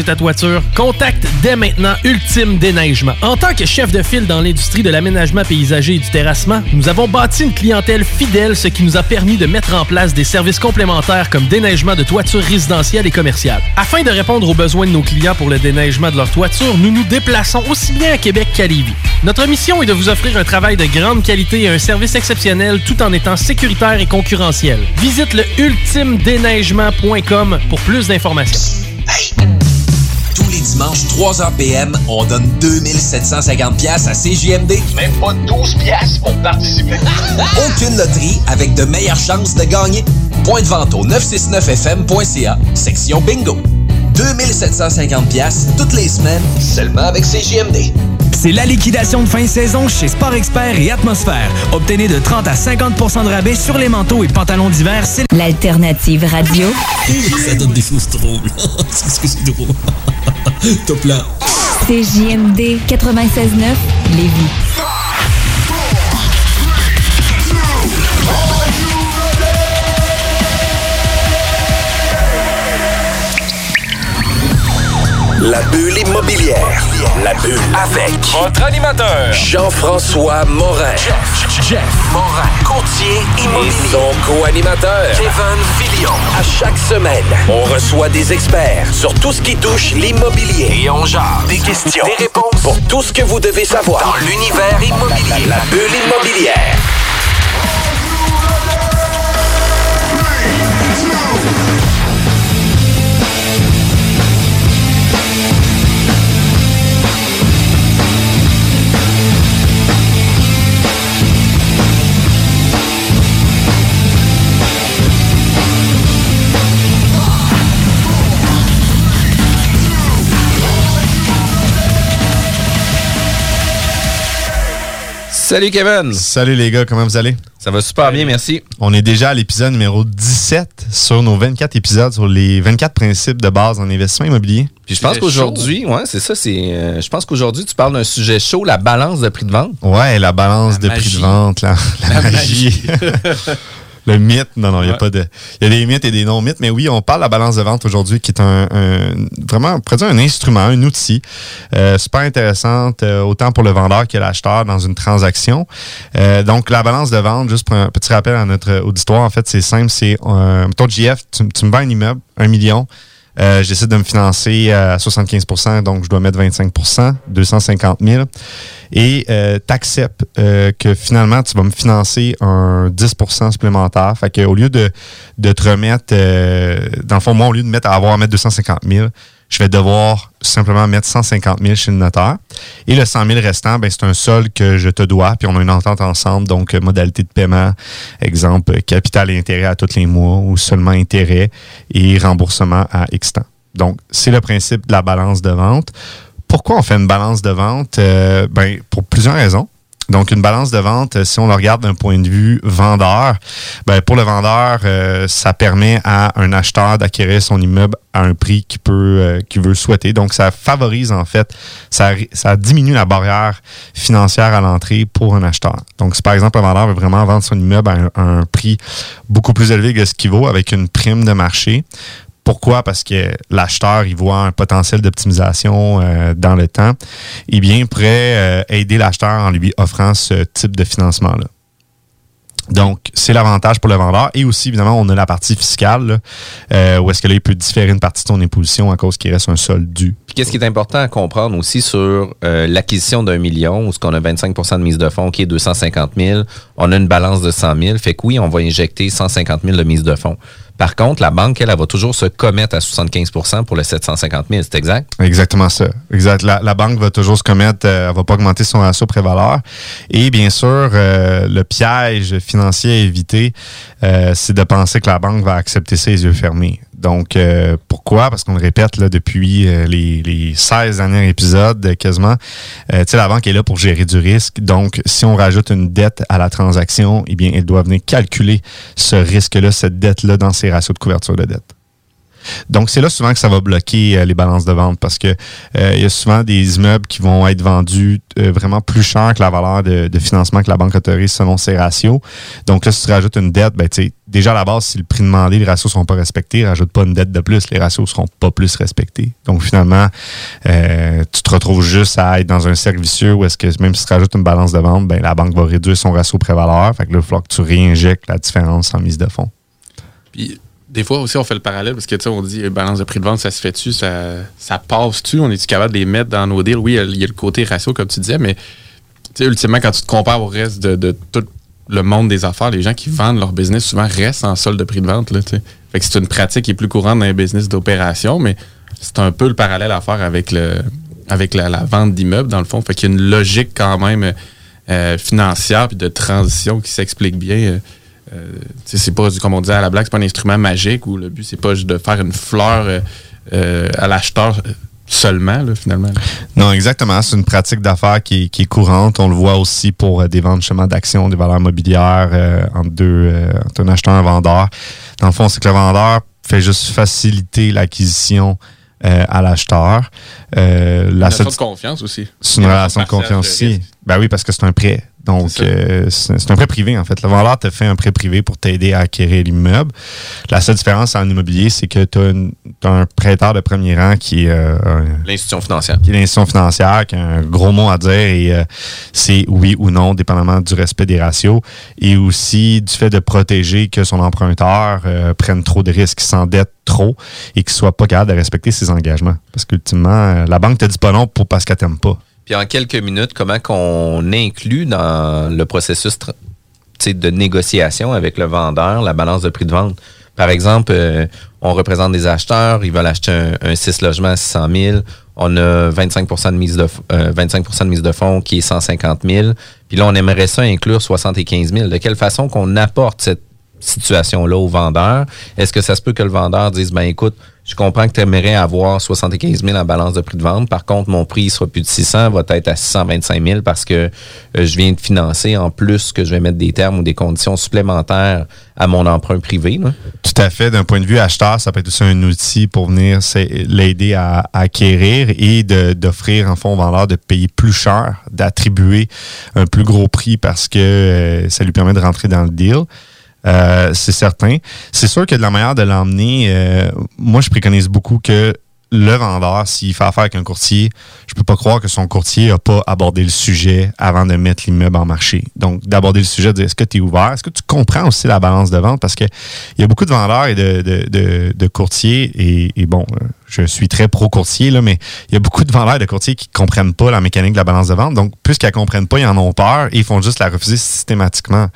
déneiger ta toiture, contacte dès maintenant Ultime Déneigement. En tant que chef de file dans l'industrie de l'aménagement paysager et du terrassement, nous avons bâti une clientèle fidèle, ce qui nous a permis de mettre en place des services complémentaires comme déneigement de toitures résidentielles et commerciales. Afin de répondre aux besoins de nos clients pour le déneigement de leur toiture, nous nous déplaçons aussi bien à Québec qu'à Lévis. Notre mission est de vous offrir un travail de grande qualité et un service exceptionnel tout en étant sécuritaire et concurrentiel. Visite le ultimedéneigement.com pour plus d'informations. Les dimanches, 3h PM, on donne 2750 pièces à CJMD. Même pas 12 pièces pour participer. Aucune loterie avec de meilleures chances de gagner. Point de vente au 969fm.ca, section bingo. 2750 pièces toutes les semaines, seulement avec CJMD. C'est la liquidation de fin de saison chez Sport Expert et Atmosphère. Obtenez de 30 à 50% de rabais sur les manteaux et pantalons d'hiver. C'est l'alternative radio. Ça donne des choses drôles. C'est que c'est drôle. Top là. CJMD 96.9 Lévis. La bulle immobilière. La bulle avec Votre animateur. Jean-François Morin. Jeff, Jeff Morin. Courtier immobilier. Et son co-animateur. Kevin Filion. À chaque semaine, on reçoit des experts sur tout ce qui touche l'immobilier. Et on jase. Des questions. Des réponses. Pour tout ce que vous devez savoir. Dans l'univers immobilier. La, la bulle immobilière. Salut Kevin. Salut les gars, comment vous allez? Ça va super bien, merci. On est déjà à l'épisode numéro 17 sur nos 24 épisodes sur les 24 principes de base en investissement immobilier. Puis je pense qu'aujourd'hui, ouais, c'est ça, c'est euh, je pense qu'aujourd'hui tu parles d'un sujet chaud, la balance de prix de vente. Ouais, la balance de prix de vente, la, la, magie. le mythe. Non, non, il y a pas de. Il y a des mythes et des non-mythes, mais oui, on parle de la balance de vente aujourd'hui, qui est un, un vraiment produit un instrument, un outil euh, super intéressante, euh, autant pour le vendeur que l'acheteur dans une transaction. Euh, donc, la balance de vente, juste pour un petit rappel à notre auditoire, en fait, c'est simple, c'est euh, ton GF, tu, tu me vends un immeuble, un million. Euh, J'essaie de me financer à 75% donc je dois mettre 25% 250 000. Et euh, tu acceptes euh, que finalement, tu vas me financer un 10 supplémentaire. Fait qu'au lieu de, de te remettre, euh, dans le fond, moi, au lieu de mettre à avoir à mettre 250 000, je vais devoir simplement mettre 150 000 chez le notaire. Et le 100 000 restant, ben, c'est un sol que je te dois, puis on a une entente ensemble, donc euh, modalité de paiement, exemple, capital et intérêt à tous les mois, ou seulement intérêt et remboursement à X temps. Donc, c'est le principe de la balance de vente. Pourquoi on fait une balance de vente? Euh, ben, pour plusieurs raisons. Donc, une balance de vente, si on le regarde d'un point de vue vendeur, ben pour le vendeur, euh, ça permet à un acheteur d'acquérir son immeuble à un prix qu'il peut, euh, qu'il veut souhaiter. Donc, ça favorise en fait, ça, ça diminue la barrière financière à l'entrée pour un acheteur. Donc, si par exemple un vendeur veut vraiment vendre son immeuble à un, à un prix beaucoup plus élevé que ce qu'il vaut avec une prime de marché, pourquoi? Parce que l'acheteur, il voit un potentiel d'optimisation euh, dans le temps. Et bien, pourrait euh, aider l'acheteur en lui offrant ce type de financement-là. Donc, c'est l'avantage pour le vendeur. Et aussi, évidemment, on a la partie fiscale, euh, où est-ce que là, peut différer une partie de son imposition à cause qu'il reste un solde dû. Puis qu'est-ce qui est important à comprendre aussi sur euh, l'acquisition d'un million, où ce qu'on a 25% de mise de fonds, qui est 250 000, on a une balance de 100 000, fait que oui, on va injecter 150 000 de mise de fonds. Par contre, la banque, elle, elle va toujours se commettre à 75% pour le 750 000, c'est exact? Exactement ça. Exact. La, la banque va toujours se commettre, euh, elle va pas augmenter son ratio prévaleur. Et bien sûr, euh, le piège financier à éviter, euh, c'est de penser que la banque va accepter les yeux fermés. Donc, euh, pourquoi? Parce qu'on le répète là, depuis euh, les, les 16 derniers épisodes, euh, quasiment. Euh, tu sais, la banque est là pour gérer du risque. Donc, si on rajoute une dette à la transaction, eh bien, elle doit venir calculer ce risque-là, cette dette-là, dans ses ratios de couverture de dette. Donc, c'est là souvent que ça va bloquer euh, les balances de vente parce que euh, il y a souvent des immeubles qui vont être vendus euh, vraiment plus cher que la valeur de, de financement que la banque autorise selon ses ratios. Donc là, si tu rajoutes une dette, ben, tu déjà à la base, si le prix demandé, les ratios sont pas respectés, rajoute pas une dette de plus, les ratios seront pas plus respectés. Donc finalement, euh, tu te retrouves juste à être dans un cercle vicieux où est-ce que même si tu rajoutes une balance de vente, ben, la banque va réduire son ratio prévaleur. Fait que là, il va falloir que tu réinjectes la différence en mise de fonds. Puis des fois aussi, on fait le parallèle parce que tu sais, on dit balance de prix de vente, ça se fait-tu, ça, passe-tu, on est-tu capable de les mettre dans nos deals? Oui, il y, a, le côté ratio, comme tu disais, mais ultimement, quand tu te compares au reste de, tout le monde des affaires, les gens qui vendent leur business souvent restent en solde de prix de vente. Là, fait que c'est une pratique qui est plus courante dans les business d'opération, mais c'est un peu le parallèle à faire avec le avec la, vente d'immeubles, dans le fond. Fait qu'il y a une logique quand même euh, financière puis de transition qui s'explique bien. Euh, euh, c'est pas, comme on disait à la blague, c'est pas un instrument magique où le but, c'est pas de faire une fleur euh, euh, à l'acheteur seulement, finalement. Non, exactement. C'est une pratique d'affaires qui, est courante. On le voit aussi pour des ventes d'actions, des valeurs mobilières entre deux, entre un acheteur et un vendeur. Dans le fond, c'est que le vendeur fait juste faciliter l'acquisition à l'acheteur. Euh, une relation de confiance aussi. C'est une relation de confiance aussi. Ben oui, parce que c'est un prêt. Donc, euh, c'est un prêt privé, en fait. Le vendeur te fait un prêt privé pour t'aider à acquérir l'immeuble. La seule différence en immobilier, c'est que tu as, un prêteur de premier rang qui est... Euh, l'institution financière. Qui est l'institution financière, qui a un gros mot à dire et euh, c'est oui ou non, dépendamment du respect des ratios. Et aussi du fait de protéger que son emprunteur prenne trop de risques, s'endette trop et qu'il soit pas capable de respecter ses engagements. Parce qu'ultimement, la banque te dit pas non pour, parce qu'elle t'aime pas. Puis en quelques minutes, comment qu'on inclut dans le processus de négociation avec le vendeur la balance de prix de vente? Par exemple, euh, on représente des acheteurs, ils veulent acheter un, 6 logements à 600 000. On a 25 de mise de, 25 euh, de mise de fonds qui est 150 000. Puis là, on aimerait ça inclure 75 000. De quelle façon qu'on apporte cette situation-là au vendeur? Est-ce que ça se peut que le vendeur dise, ben écoute, je comprends que tu aimerais avoir 75 000 en balance de prix de vente. Par contre, mon prix sera plus de 600, va être à 625 000 parce que euh, je viens de financer en plus que je vais mettre des termes ou des conditions supplémentaires à mon emprunt privé. Tout à fait. D'un point de vue acheteur, ça peut être aussi un outil pour venir l'aider à, acquérir et d'offrir en fond au vendeur de payer plus cher, d'attribuer un plus gros prix parce que euh, ça lui permet de rentrer dans le deal. Euh, c'est certain. C'est sûr que de la manière de l'emmener, euh, moi, je préconise beaucoup que le vendeur, s'il fait affaire avec un courtier, je peux pas croire que son courtier n'a pas abordé le sujet avant de mettre l'immeuble en marché. Donc, d'aborder le sujet, de dire est-ce que tu es ouvert? Est-ce que tu comprends aussi la balance de vente? Parce qu'il y a beaucoup de vendeurs et de, courtiers, et, bon, euh, je suis très pro-courtier, là, mais il y a beaucoup de vendeurs et de courtiers qui comprennent pas la mécanique de la balance de vente. Donc, puisqu'ils comprennent pas, ils en ont peur et ils font juste la refuser systématiquement.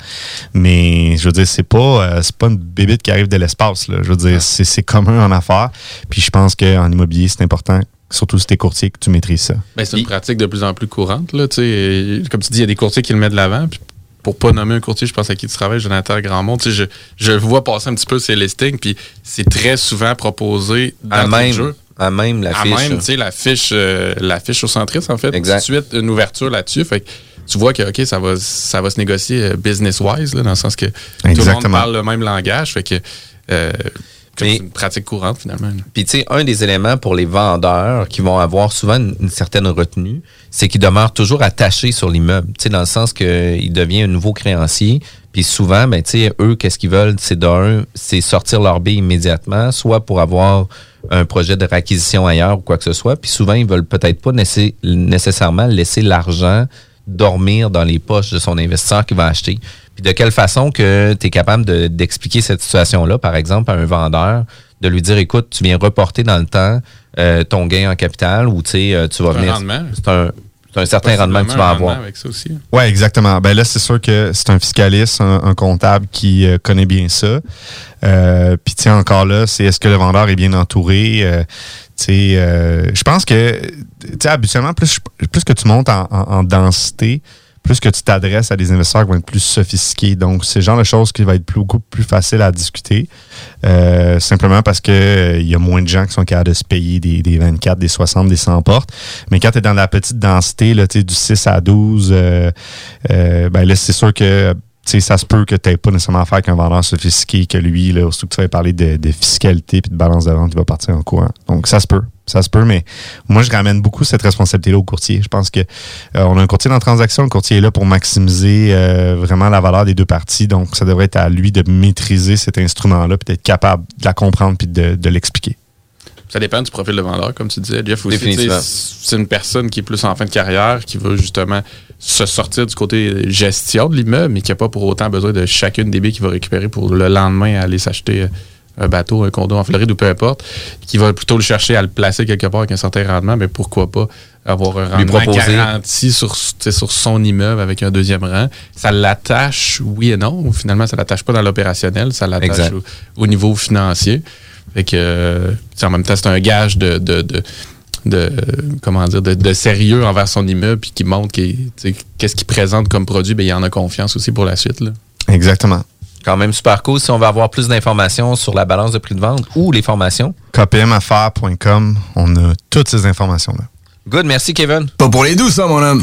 Mais, je veux dire, c'est pas, euh, c'est pas une bébite qui arrive de l'espace, Je veux dire, c'est commun en affaires. Puis, je pense qu'en immobilier, c'est important surtout si tu es courtier, que tu maîtrises ça. Ben, c'est une pratique de plus en plus courante. Là, comme tu dis, il y a des courtiers qui le mettent de l'avant. Puis pour pas nommer un courtier, je pense à qui tu travailles, Jonathan Grandmont. Je, je vois passer un petit peu ces listings, puis c'est très souvent proposé dans à même, jeu. À même la fiche. À même, tu sais, la fiche, euh, la fiche au centriste, en fait. Exact. Tout de suite, une ouverture là-dessus. Fait tu vois que, OK, ça va, ça va se négocier euh, business-wise, dans le sens que tout le monde parle le même langage. Fait que, euh, c'est une pratique courante, finalement. Puis, tu sais, un des éléments pour les vendeurs qui vont avoir souvent une, certaine retenue, c'est qu'ils demeurent toujours attachés sur l'immeuble. Tu sais, dans le sens qu'il devient un nouveau créancier. Puis souvent, ben, tu sais, eux, qu'est-ce qu'ils veulent? C'est d'un, c'est sortir leur billet immédiatement, soit pour avoir un projet de réquisition ailleurs ou quoi que ce soit. Puis souvent, ils veulent peut-être pas nécessairement laisser l'argent dormir dans les poches de son investisseur qui va acheter. Puis de quelle façon que tu es capable d'expliquer cette situation-là, par exemple, à un vendeur, de lui dire, écoute, tu viens reporter dans le temps euh, ton gain en capital ou euh, tu vas venir... C'est un, un certain rendement que tu vas avoir. Oui, exactement. Ben là, c'est sûr que c'est un fiscaliste, un, comptable qui euh, connaît bien ça. Puis, tiens, encore là, c'est est-ce que le vendeur est bien entouré? je pense que, habituellement, plus, plus que tu montes en densité, plus que tu t'adresses à des investisseurs qui vont être plus sophistiqués. Donc, c'est genre de choses qui va être beaucoup plus facile à discuter. Euh, simplement parce que euh, il y a moins de gens qui sont capables de se payer des, des 24, des 60, des 100 portes. Mais quand tu es dans la petite densité, là, du 6 à 12, euh, ben là, c'est sûr que ça se peut que tu n'aies pas nécessairement affaire avec un vendeur sophistiqué que lui, là, surtout que tu vas parler de, fiscalité et de balance de vente, il va partir en courant. Donc, ça se peut. Ça se peut, mais moi, je ramène beaucoup cette responsabilité-là au courtier. Je pense que euh, on a un courtier dans la transaction. Le courtier est là pour maximiser euh, vraiment la valeur des deux parties. Donc, ça devrait être à lui de maîtriser cet instrument-là, puis d'être capable de la comprendre puis de, de l'expliquer. Ça dépend du profil de vendeur, comme tu disais. Jeff aussi, c'est une personne qui est plus en fin de carrière, qui veut justement se sortir du côté gestion de l'immeuble, mais qui n'a pas pour autant besoin de chacune des billes qu'il va récupérer pour le lendemain aller s'acheter euh, un bateau, un condo en Floride ou peu importe, qui va plutôt le chercher à le placer quelque part avec un certain rendement, mais pourquoi pas avoir un rendement garanti sur, sur son immeuble avec un deuxième rang. Ça l'attache, oui et non. Finalement, ça l'attache pas dans l'opérationnel, ça l'attache au, au niveau financier. Fait que, en même temps, c'est un gage de, de, de, de, comment dire, de, de sérieux envers son immeuble, puis qui montre qu'est-ce qu'il présente comme produit, ben, il en a confiance aussi pour la suite. Là. Exactement. Quand même super cool. Si on veut avoir plus d'informations sur la balance de prix de vente ou les formations. KPMaffaires.com, on a toutes ces informations-là. Good, merci Kevin. Pas pour les douces, ça, mon homme.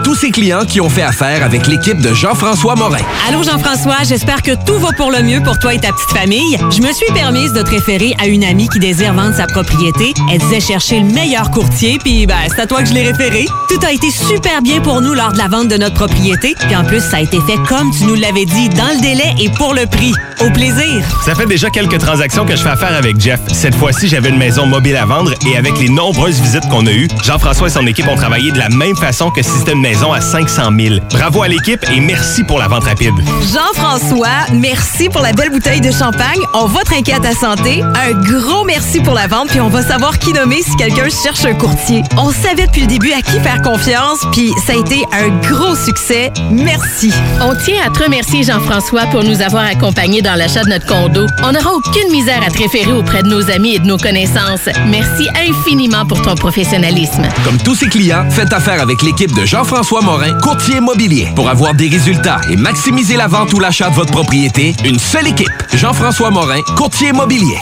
tous ces clients qui ont fait affaire avec l'équipe de Jean-François Morin. Allô Jean-François, j'espère que tout va pour le mieux pour toi et ta petite famille. Je me suis permise de te référer à une amie qui désire vendre sa propriété. Elle disait chercher le meilleur courtier, puis ben, c'est à toi que je l'ai référé. Tout a été super bien pour nous lors de la vente de notre propriété, puis en plus, ça a été fait comme tu nous l'avais dit, dans le délai et pour le prix. Au plaisir! Ça fait déjà quelques transactions que je fais affaire avec Jeff. Cette fois-ci, j'avais une maison mobile à vendre et avec les nombreuses visites qu'on a eues, Jean-François et son équipe ont travaillé de la même façon que c'était une maison à 500 000. Bravo à l'équipe et merci pour la vente rapide. Jean-François, merci pour la belle bouteille de champagne. On va trinquer à ta santé. Un gros merci pour la vente, puis on va savoir qui nommer si quelqu'un cherche un courtier. On savait depuis le début à qui faire confiance, puis ça a été un gros succès. Merci. On tient à te remercier, Jean-François, pour nous avoir accompagnés dans l'achat de notre condo. On n'aura aucune misère à te référer auprès de nos amis et de nos connaissances. Merci infiniment pour ton professionnalisme. Comme tous ses clients, faites affaire avec l'équipe de Jean-François Morin, courtier immobilier. Pour avoir des résultats et maximiser la vente ou l'achat de votre propriété, une seule équipe. Jean-François Morin, courtier immobilier.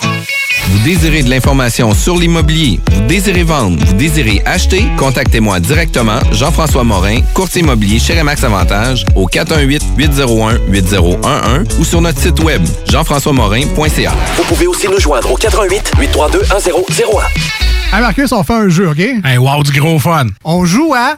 Vous désirez de l'information sur l'immobilier, vous désirez vendre, vous désirez acheter, contactez-moi directement, Jean-François Morin, courtier immobilier chez Remax Avantage, au 418-801-8011 ou sur notre site web, jean-françois-morin.ca. Vous pouvez aussi nous joindre au 88 832 1001. Hey Marcus, on fait un jeu, OK? Hey, wow, du gros fun. On joue à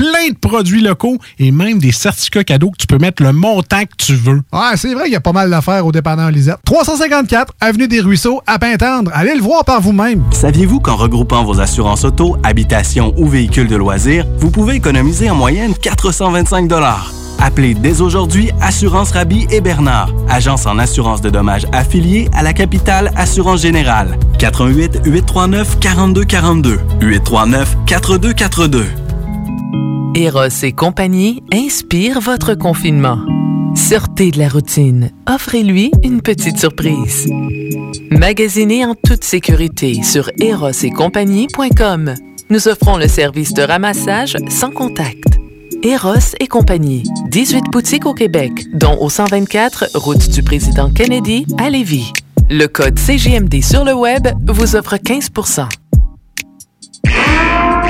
plein de produits locaux et même des certificats cadeaux que tu peux mettre le montant que tu veux. Ouais, c'est vrai qu'il y a pas mal d'affaires au dépanneur Lisette. 354 Avenue des Ruisseaux, à Pintendre. Allez le voir par vous-même. Saviez-vous qu'en regroupant vos assurances auto, habitation ou véhicules de loisirs, vous pouvez économiser en moyenne 425 Appelez dès aujourd'hui Assurance Rabi et Bernard, agence en assurance de dommages affiliée à la capitale Assurance Générale. 88 839 4242 839 4242. Eros et compagnie inspire votre confinement. Sortez de la routine. Offrez-lui une petite surprise. Magasinez en toute sécurité sur erosetcompagnie.com. Nous offrons le service de ramassage sans contact. Eros et compagnie. 18 boutiques au Québec, dont au 124 route du président Kennedy à Lévis. Le code CGMD sur le web vous offre 15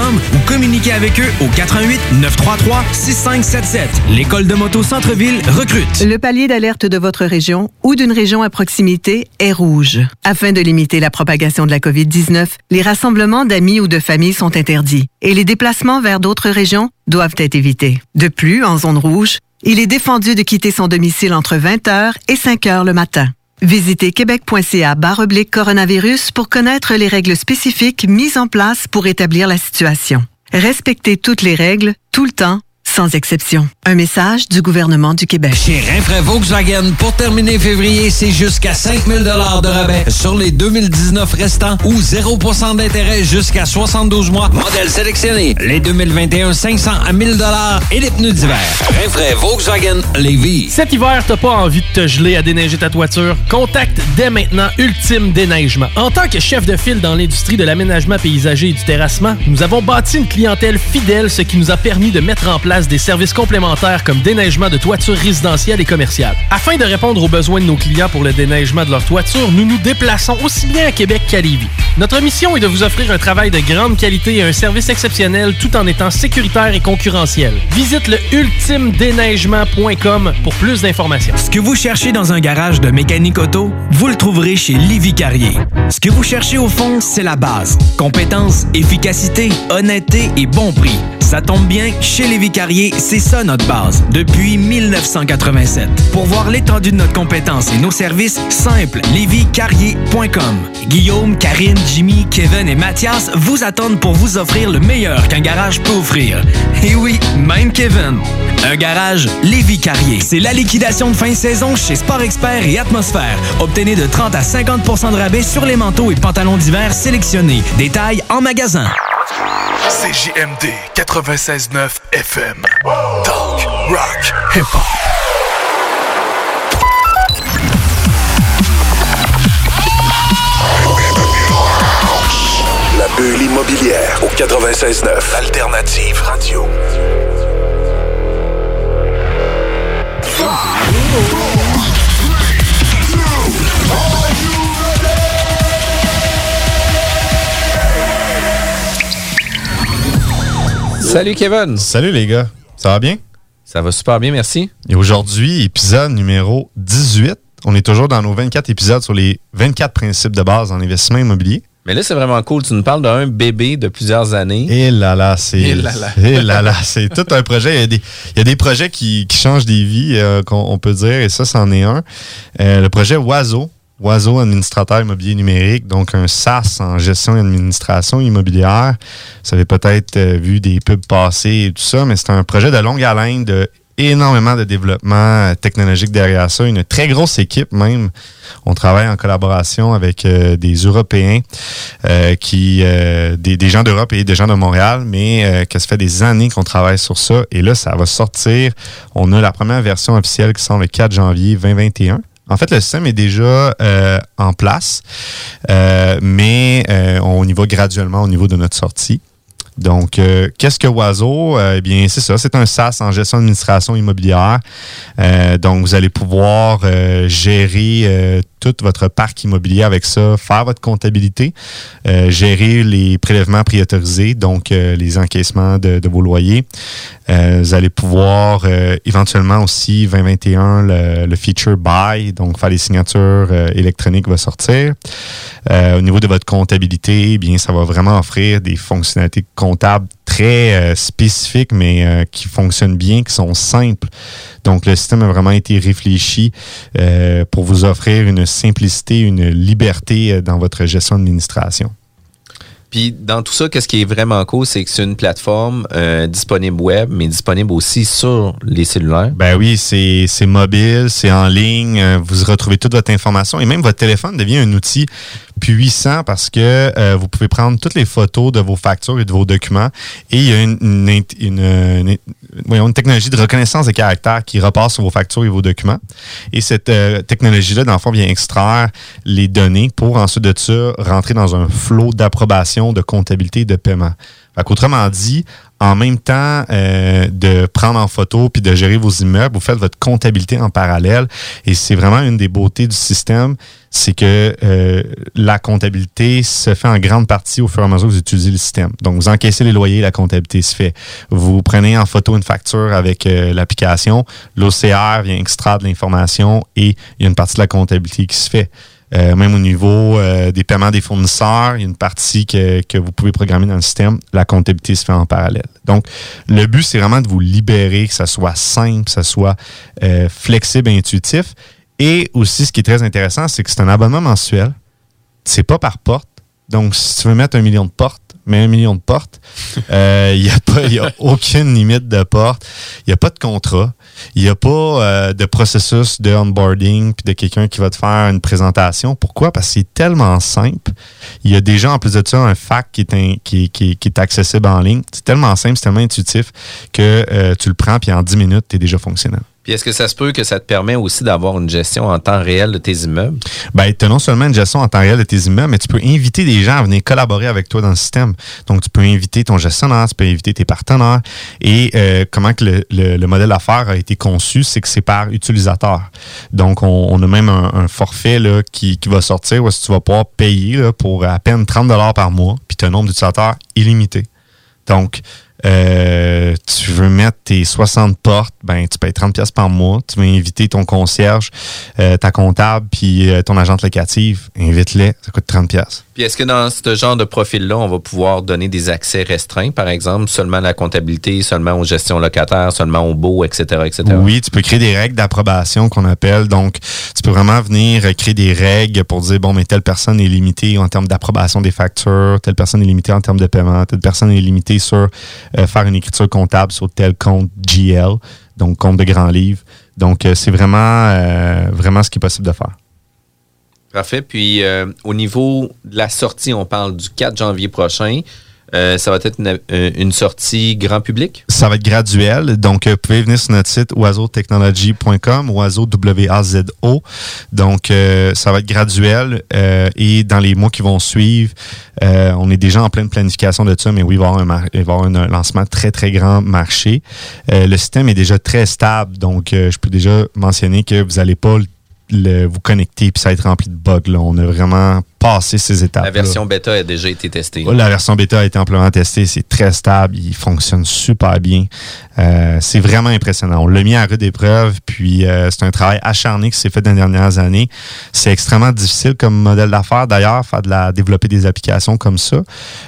ou communiquez avec eux au 88 933-6577. L'école de moto Centre-Ville recrute. Le palier d'alerte de votre région ou d'une région à proximité est rouge. Afin de limiter la propagation de la COVID-19, les rassemblements d'amis ou de familles sont interdits et les déplacements vers d'autres régions doivent être évités. De plus, en zone rouge, il est défendu de quitter son domicile entre 20h et 5h le matin. Visitez québec.ca oblique coronavirus pour connaître les règles spécifiques mises en place pour établir la situation. Respectez toutes les règles, tout le temps, sans exception. Un message du gouvernement du Québec. Chez Rinfraie Volkswagen, pour terminer février, c'est jusqu'à 5000 de rabais sur les 2019 restants ou 0% d'intérêt jusqu'à 72 mois. Modèle sélectionné. Les 2021, 500 à 1000 et les pneus d'hiver. Rinfraie Volkswagen Lévis. Cet hiver, t'as pas envie de te geler à déneiger ta toiture? Contacte dès maintenant Ultime Déneigement. En tant que chef de file dans l'industrie de l'aménagement paysager et du terrassement, nous avons bâti une clientèle fidèle, ce qui nous a permis de mettre en place des services complémentaires comme déneigement de toitures résidentielles et commerciales. Afin de répondre aux besoins de nos clients pour le déneigement de leur toiture, nous nous déplaçons aussi bien à Québec qu'à Lévis. Notre mission est de vous offrir un travail de grande qualité et un service exceptionnel tout en étant sécuritaire et concurrentiel. Visite le ultimedéneigement.com pour plus d'informations. Ce que vous cherchez dans un garage de mécanique auto, vous le trouverez chez Livy Carrier. Ce que vous cherchez au fond, c'est la base. Compétence, efficacité, honnêteté et bon prix. Ça tombe bien, chez Lévi Carrier, c'est ça notre base, depuis 1987. Pour voir l'étendue de notre compétence et nos services, simple, lévicarrier.com. Guillaume, Karine, Jimmy, Kevin et Mathias vous attendent pour vous offrir le meilleur qu'un garage peut offrir. Et oui, même Kevin. Un garage Lévi Carrier. C'est la liquidation de fin de saison chez Sport Expert et Atmosphère. Obtenez de 30 à 50% de rabais sur les manteaux et pantalons d'hiver sélectionnés. Détails en magasin. CJMD 96.9 FM. Talk, rock, hip-hop. La bulle immobilière au 96.9. Alternative Radio. Salut Kevin. Salut les gars. Ça va bien? Ça va super bien, merci. Et aujourd'hui, épisode numéro 18. On est toujours dans nos 24 épisodes sur les 24 principes de base en investissement immobilier. Mais là, c'est vraiment cool. Tu nous parles d'un bébé de plusieurs années. Et là là, c'est. Et là là. Et là là, c'est tout un projet. Il y a des, il y a des projets qui, qui changent des vies, euh, qu'on on peut dire, et ça, c'en est un. Euh, le projet Oiseau. Oiseau administrateur immobilier numérique, donc un SaaS en gestion et administration immobilière. Vous avez peut-être euh, vu des pubs passer et tout ça, mais c'est un projet de longue haleine, de énormément de développement euh, technologique derrière ça, une très grosse équipe même. On travaille en collaboration avec euh, des Européens, qui, des, des gens d'Europe et des gens de Montréal, mais que ça fait des années qu'on travaille sur ça. Et là, ça va sortir. On a la première version officielle qui sort le 4 janvier 2021. En fait, le système est déjà euh, en place, euh, mais euh, on y va graduellement au niveau de notre sortie. Donc, qu'est-ce que Oiseau? Eh bien, c'est ça, c'est un SaaS en gestion d'administration immobilière. Donc, vous allez pouvoir gérer votre parc immobilier avec ça, faire votre comptabilité, euh, gérer les prélèvements priorisés, donc euh, les encaissements de, vos loyers. Euh, vous allez pouvoir éventuellement aussi 2021 le, feature buy, donc faire les signatures électroniques va sortir. Au niveau de votre comptabilité, bien ça va vraiment offrir des fonctionnalités comptables très euh, spécifiques, mais euh, qui fonctionnent bien, qui sont simples. Donc le système a vraiment été réfléchi euh, pour vous offrir une simplicité, une liberté dans votre gestion d'administration. Puis dans tout ça, qu'est-ce qui est vraiment cool, c'est que c'est une plateforme euh, disponible web, mais disponible aussi sur les cellulaires. Ben oui, c'est mobile, c'est en ligne, vous retrouvez toute votre information et même votre téléphone devient un outil puissant parce que euh, vous pouvez prendre toutes les photos de vos factures et de vos documents et il y a une, une, une, une- technologie de reconnaissance de caractère qui repasse sur vos factures et vos documents. Et cette euh, technologie-là, dans le fond, vient extraire les données pour ensuite de ça rentrer dans un flot d'approbation, de comptabilité et de paiement. Fait Autrement dit, en même temps euh, de prendre en photo puis de gérer vos immeubles, vous faites votre comptabilité en parallèle. Et c'est vraiment une des beautés du système, c'est que euh, la comptabilité se fait en grande partie au fur et à mesure que vous utilisez le système. Donc, vous encaissez les loyers, la comptabilité se fait. Vous prenez en photo une facture avec euh, l'application, l'OCR vient extraire de l'information et il y a une partie de la comptabilité qui se fait. Euh, même au niveau euh, des paiements des fournisseurs, il y a une partie que, que, vous pouvez programmer dans le système. La comptabilité se fait en parallèle. Donc, le but, c'est vraiment de vous libérer, que ça soit simple, que ça soit euh, flexible et intuitif. Et aussi, ce qui est très intéressant, c'est que c'est un abonnement mensuel. C'est pas par porte. Donc, si tu veux mettre un million de portes, mais un million de portes. Il euh, n'y a, pas, a aucune limite de portes. Il n'y a pas de contrat. Il n'y a pas euh, de processus de onboarding puis de quelqu'un qui va te faire une présentation. Pourquoi? Parce que c'est tellement simple. Il y a déjà, en plus de ça, un fac qui est, qui, qui, qui, est accessible en ligne. C'est tellement simple, c'est tellement intuitif que euh, tu le prends puis en 10 minutes, tu es déjà fonctionnel. Puis est-ce que ça se peut que ça te permet aussi d'avoir une gestion en temps réel de tes immeubles? Bien, tu as non seulement une gestion en temps réel de tes immeubles, mais tu peux inviter des gens à venir collaborer avec toi dans le système. Donc, tu peux inviter ton gestionnaire, tu peux inviter tes partenaires. Et euh, comment que le, le, modèle d'affaires a été conçu, c'est que c'est par utilisateur. Donc, on, a même un, forfait là, qui, qui, va sortir où tu vas pouvoir payer pour à peine 30 par mois, puis tu as un nombre d'utilisateurs illimité. Donc, euh, tu veux mettre tes 60 portes, ben tu payes 30 pièces par mois. Tu veux inviter ton concierge, euh, ta comptable, puis euh, ton agente locative, invite-les, ça coûte 30 pièces. Puis est-ce que dans ce genre de profil-là, on va pouvoir donner des accès restreints, par exemple, seulement à la comptabilité, seulement aux gestions locataires, seulement au beau, etc., etc.? Oui, tu peux créer des règles d'approbation qu'on appelle. Donc, tu peux vraiment venir créer des règles pour dire, bon, mais telle personne est limitée en termes d'approbation des factures, telle personne est limitée en termes de paiement, telle personne est limitée sur euh, faire une écriture comptable sur tel compte GL, donc compte de grand livre. Donc, euh, c'est vraiment, euh, vraiment ce qui est possible de faire. Parfait. Puis euh, au niveau de la sortie, on parle du 4 janvier prochain. Euh, ça va être euh, une, sortie grand public? Ça va être graduel. Donc, vous pouvez venir sur notre site oiseautechnology.com, oiseau W-A-Z-O. Donc, ça va être graduel. et dans les mois qui vont suivre, on est déjà en pleine planification de ça, mais oui, il va y avoir un, lancement très, très grand marché. le système est déjà très stable. Donc, je peux déjà mentionner que vous n'allez pas vous connecter puis ça va être rempli de bugs. On a vraiment passé ces étapes. La version bêta a déjà été testée. La version bêta a été amplement testée. C'est très stable. Il fonctionne super bien. Euh, c'est vraiment impressionnant. On l'a mis à rude épreuve. Puis euh, c'est un travail acharné qui s'est fait dans les dernières années. C'est extrêmement difficile comme modèle d'affaires. D'ailleurs, faire de la développer des applications comme ça.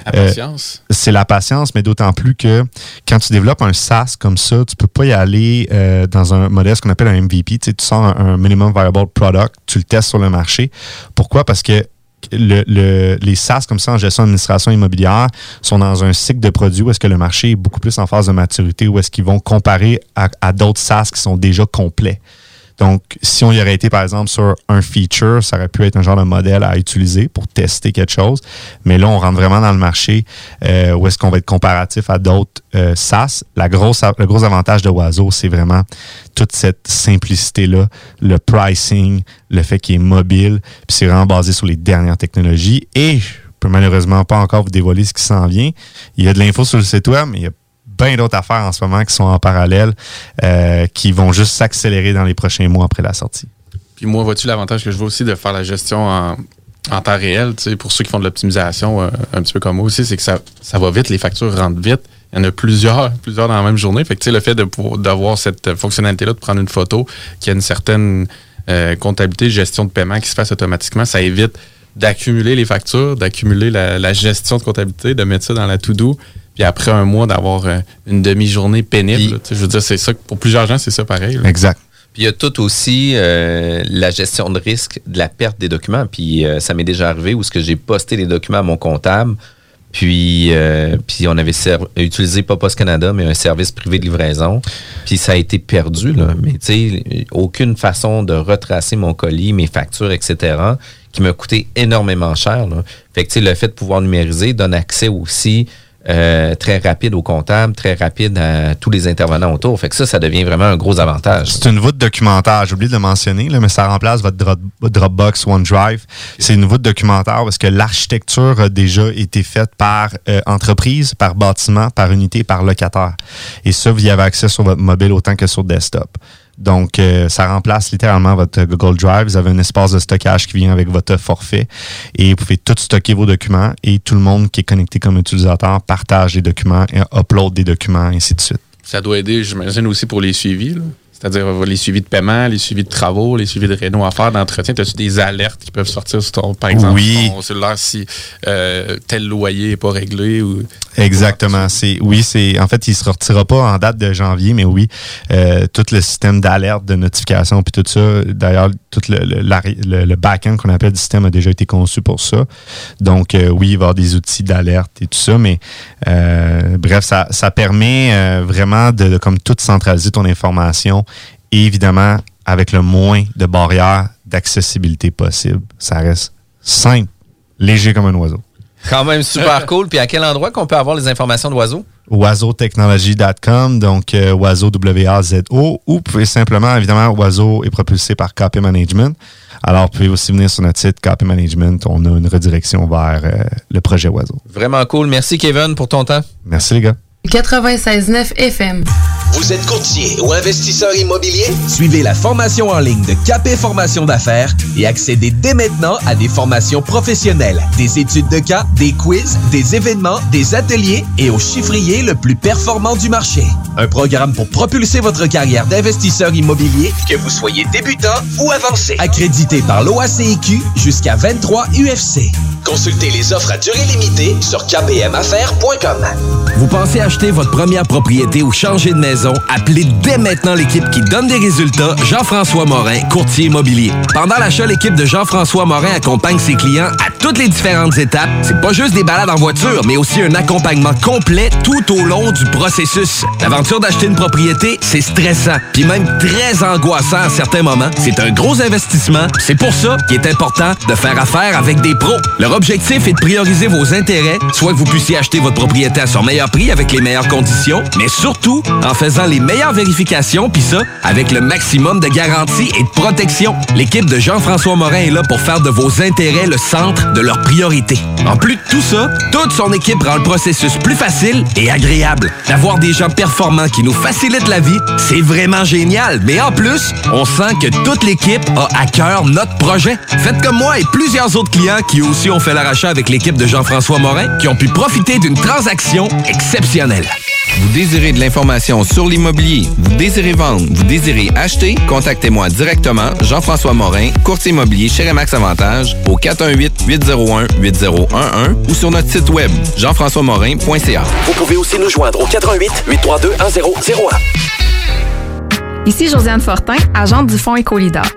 La patience. Euh, c'est la patience, mais d'autant plus que quand tu développes un SaaS comme ça, tu peux pas y aller dans un modèle ce qu'on appelle un MVP. Tu, sais, tu sors un minimum viable product, tu le testes sur le marché. Pourquoi? Parce que le, les SaaS comme ça en gestion d'administration immobilière sont dans un cycle de produits où est-ce que le marché est beaucoup plus en phase de maturité, où est-ce qu'ils vont comparer à, à d'autres SaaS qui sont déjà complets. Donc, si on y aurait été, par exemple, sur un feature, ça aurait pu être un genre de modèle à utiliser pour tester quelque chose. Mais là, on rentre vraiment dans le marché euh, où est-ce qu'on va être comparatif à d'autres euh, SaaS. La grosse, le gros avantage de Oiseau, c'est vraiment toute cette simplicité-là, le pricing, le fait qu'il est mobile, puis c'est vraiment basé sur les dernières technologies. Et je peux malheureusement pas encore vous dévoiler ce qui s'en vient. Il y a de l'info sur le site web, mais il y a bien d'autres affaires en ce moment qui sont en parallèle, euh, qui vont juste s'accélérer dans les prochains mois après la sortie. Puis moi, vois-tu l'avantage que je vois aussi de faire la gestion en, temps réel, pour ceux qui font de l'optimisation euh, un petit peu comme moi aussi, c'est que ça, ça va vite, les factures rentrent vite. Il y en a plusieurs, plusieurs dans la même journée. Fait que le fait d'avoir cette fonctionnalité-là, de prendre une photo qui a une certaine euh, comptabilité, gestion de paiement qui se fasse automatiquement, ça évite d'accumuler les factures, d'accumuler la, la, gestion de comptabilité, de mettre ça dans la to-do, puis après un mois d'avoir euh, une demi-journée pénible. je veux dire, c'est ça, pour plusieurs gens, c'est ça pareil. Exact. Puis il y a tout aussi euh, la gestion de risque de la perte des documents. Puis euh, ça m'est déjà arrivé où ce que j'ai posté les documents à mon comptable. Puis, puis on avait utilisé pas Post Canada, mais un service privé de livraison. Puis ça a été perdu. Là. Mais tu sais, aucune façon de retracer mon colis, mes factures, etc., qui m'a coûté énormément cher. Là. Fait que tu sais, le fait de pouvoir numériser donne accès aussi euh, très rapide au comptable, très rapide à tous les intervenants autour. Fait que ça, ça devient vraiment un gros avantage. C'est une voûte documentaire. J'ai oublié de le mentionner, là, mais ça remplace votre Dropbox OneDrive. C'est une voûte documentaire parce que l'architecture a déjà été faite par euh, entreprise, par bâtiment, par unité, par locataire. Et ça, vous y avez accès sur votre mobile autant que sur desktop. Donc, euh, ça remplace littéralement votre Google Drive. Vous avez un espace de stockage qui vient avec votre forfait et vous pouvez tout stocker vos documents et tout le monde qui est connecté comme utilisateur partage les documents et upload des documents, ainsi de suite. Ça doit aider, j'imagine, aussi pour les suivis. là. C'est-à-dire euh, les suivis de paiement, les suivis de travaux, les suivis de réno à faire, d'entretien. As-tu des alertes qui peuvent sortir sur ton, par exemple, Oui. sur ton cellulaire si euh, tel loyer n'est pas réglé ou. Exactement. C'est oui, c'est en fait, il se sortira pas en date de janvier, mais oui, euh, tout le système d'alerte, de notification, puis tout ça. D'ailleurs, tout le, le, le- le back-end qu'on appelle du système a déjà été conçu pour ça. Donc euh, oui, il va y avoir des outils d'alerte et tout ça, mais euh, bref, ça, ça permet vraiment de, de comme tout centraliser ton information et évidemment avec le moins de barrières d'accessibilité possible. Ça reste simple, léger comme un oiseau. Quand même super cool. Puis à quel endroit qu'on peut avoir les informations d'oiseaux? oiseautechnology.com, donc euh, oiseau W-A-Z-O, ou vous pouvez simplement, évidemment, Oiseau est propulsé par KP Management. Alors, vous pouvez aussi venir sur notre site KP Management. On a une redirection vers euh, le projet Oiseau. Vraiment cool. Merci, Kevin, pour ton temps. Merci, les gars. 96.9 FM. Vous êtes courtier ou investisseur immobilier? Suivez la formation en ligne de Capé Formation d'affaires et accédez dès maintenant à des formations professionnelles, des études de cas, des quiz, des événements, des ateliers et au chiffrier le plus performant du marché. Un programme pour propulser votre carrière d'investisseur immobilier, que vous soyez débutant ou avancé. Accrédité par l'OACIQ jusqu'à 23 UFC. Consultez les offres à durée limitée sur kpmaffaires.com. Vous pensez acheter votre première propriété ou changer de maison? Appelez dès maintenant l'équipe qui donne des résultats, Jean-François Morin, courtier immobilier. Pendant l'achat, l'équipe de Jean-François Morin accompagne ses clients à toutes les différentes étapes. C'est pas juste des balades en voiture, mais aussi un accompagnement complet tout au long du processus. L'aventure d'acheter une propriété, c'est stressant, puis même très angoissant à certains moments. C'est un gros investissement. C'est pour ça qu'il est important de faire affaire avec des pros. Leur objectif est de prioriser vos intérêts, soit que vous puissiez acheter votre propriété à son meilleur prix avec les conditions, mais surtout en faisant les meilleures vérifications, puis ça, avec le maximum de garantie et de protection. L'équipe de Jean-François Morin est là pour faire de vos intérêts le centre de leurs priorités. En plus de tout ça, toute son équipe rend le processus plus facile et agréable. D'avoir des gens performants qui nous facilitent la vie, c'est vraiment génial. Mais en plus, on sent que toute l'équipe a à cœur notre projet. Faites comme moi et plusieurs autres clients qui aussi ont fait leur achat avec l'équipe de Jean-François Morin, qui ont pu profiter d'une transaction exceptionnelle. Vous désirez de l'information sur l'immobilier, vous désirez vendre, vous désirez acheter, contactez-moi directement, Jean-François Morin, courtier immobilier chez Remax Avantage, au 418-801-8011 ou sur notre site web, jean-françois-morin.ca. Vous pouvez aussi nous joindre au 88 832 1001. Ici Josiane Fortin, agente du Fonds Écolidar.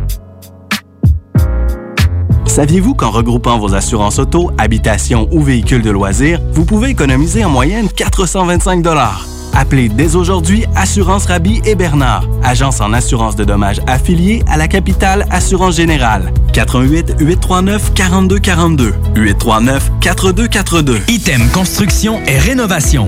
Saviez-vous qu'en regroupant vos assurances auto, habitation ou véhicules de loisirs, vous pouvez économiser en moyenne 425 Appelez dès aujourd'hui Assurance Rabi et Bernard, agence en assurance de dommages affiliée à la capitale Assurance Générale. 88 839 4242 839 4242. Item Construction et Rénovation.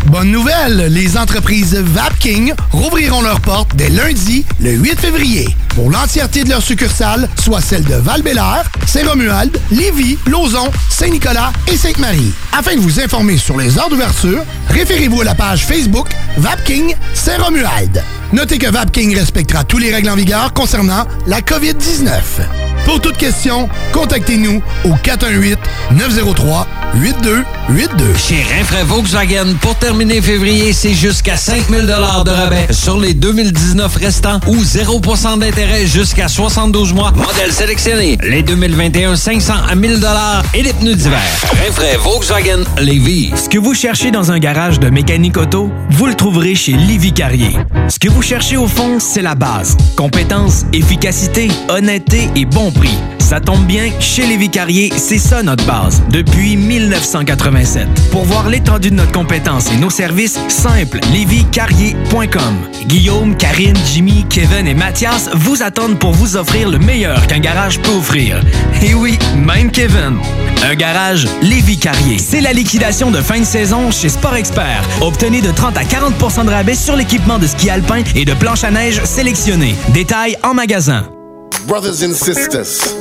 Bonne nouvelle, les entreprises Vapking rouvriront leurs portes dès lundi, le 8 février. pour l'entièreté de leurs succursales, soit celles de val Saint-Romuald, Lévis, Lauson, Saint-Nicolas et Sainte-Marie. Afin de vous informer sur les heures d'ouverture, référez-vous à la page Facebook Vapking Saint-Romuald. Notez que Vapking respectera tous les règles en vigueur concernant la COVID-19. Pour toute question, contactez-nous au 418-903-8282. Chez Rinfraie Volkswagen, pour terminer février, c'est jusqu'à 5000 de rabais sur les 2019 restants ou 0% d'intérêt jusqu'à 72 mois. Modèle sélectionné. Les 2021 500 à 1000 et les pneus d'hiver. Rinfraie Volkswagen Lévis. Ce que vous cherchez dans un garage de mécanique auto, vous le trouverez chez Livy Carrier. Ce que vous cherchez au fond, c'est la base. Compétence, efficacité, honnêteté et bon prix. Ça tombe bien, chez Lévi Carrier, c'est ça notre base, depuis 1987. Pour voir l'étendue de notre compétence et nos services, simple, lévicarrier.com. Guillaume, Karine, Jimmy, Kevin et Mathias vous attendent pour vous offrir le meilleur qu'un garage peut offrir. Et oui, même Kevin. Un garage Lévi Carrier. C'est la liquidation de fin de saison chez Sport Expert. Obtenez de 30 à 40% de rabais sur l'équipement de ski alpin et de planche à neige sélectionné. Détails en magasin. Brothers and sisters.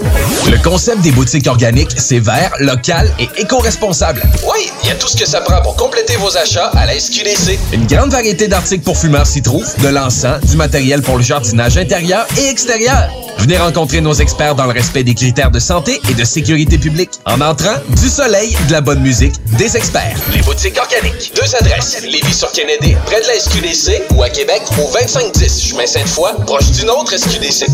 Le concept des boutiques organiques, c'est vert, local et éco-responsable. Oui, il y a tout ce que ça prend pour compléter vos achats à la SQDC. Une grande variété d'articles pour fumeurs s'y trouve, de l'encens, du matériel pour le jardinage intérieur et extérieur. Venez rencontrer nos experts dans le respect des critères de santé et de sécurité publique. En entrant, du soleil, de la bonne musique, des experts. Les boutiques organiques. Deux adresses. Lévis sur Kennedy, près de la SQDC ou à Québec au 2510 chemin Sainte-Foy, proche d'une autre SQDC.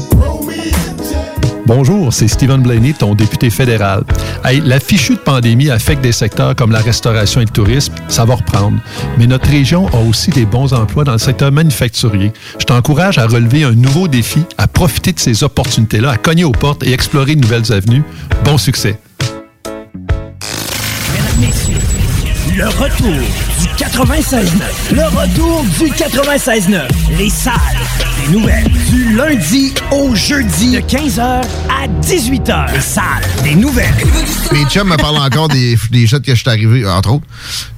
Bonjour, c'est Stephen Blaney, ton député fédéral. Hey, la fichue de pandémie affecte des secteurs comme la restauration et le tourisme, ça va reprendre. Mais notre région a aussi des bons emplois dans le secteur manufacturier. Je t'encourage à relever un nouveau défi, à profiter de ces opportunités-là, à cogner aux portes et explorer de nouvelles avenues. Bon succès. Le retour du 96.9. Le retour du 96.9. Les salles des nouvelles. Du lundi au jeudi de 15h à 18h. Les salles des nouvelles. Chums me parlent encore des, des shots que je suis arrivé, entre autres,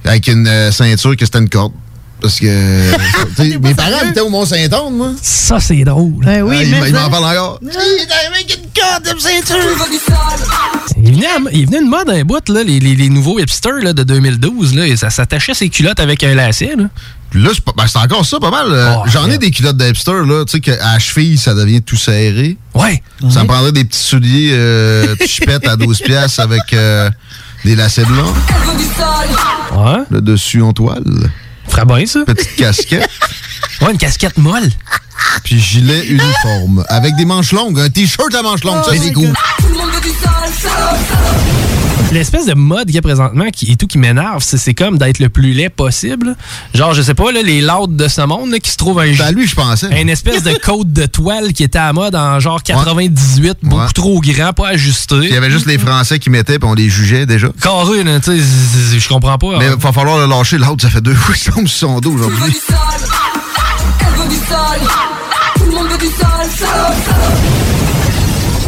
avec une euh, ceinture que c'était une corde. Parce que mes parents étaient au Mont-Saint-Anne, moi. Ça, c'est drôle. Ah, ils mais ils ça- m'en parlent encore. Il est arrivé avec une corde de ceinture. Il venait, à- il venait une mode un bout, là, les, les- les nouveaux hipsters là, de 2012. Là, et ça s'attachait ses culottes avec un lacet. Là. Puis là, c'est pas- ben, c'est encore ça, pas mal. euh, J'en ai des culottes d'hipster, là, tu sais, qu'à la cheville, ça devient tout serré. Ouais. Ça me prendrait des petits souliers euh, chipettes à 12 piastres avec euh, des lacets blancs. Ouais. Le dessus en toile. Ferait bien, ça. Petite casquette. ouais, une casquette molle. Puis gilet uniforme. Avec des manches longues. Un t-shirt à manches longues. ça, c'est cool. L'espèce de mode qu'il y a présentement qui, et tout qui m'énerve, c'est, c'est comme d'être le plus laid possible. Genre, je sais pas, là, les laudes de ce monde là, qui se trouvent un. Ben, lui, je pensais. Une espèce de côte de toile qui était à mode en genre 98, beaucoup Ouais. trop grand, pas ajusté. Il y avait juste les Français qui mettaient, puis on les jugeait déjà. Carré, tu sais, je comprends pas. Mais hein. il va falloir le lâcher. L'autre, ça fait deux fois qu'il tombe sur son dos aujourd'hui.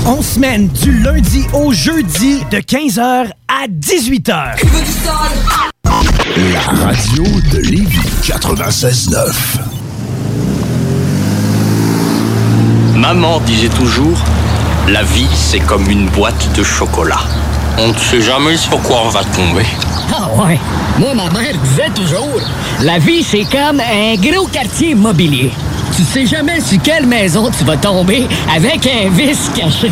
On semaine du lundi au jeudi de 15h à 18h. La radio de Lévis 96.9. Maman disait toujours, la vie c'est comme une boîte de chocolat. On ne sait jamais sur quoi on va tomber. Ah ouais. Moi, ma mère disait toujours, la vie, c'est comme un gros quartier immobilier. Tu sais jamais sur quelle maison tu vas tomber avec un vice caché.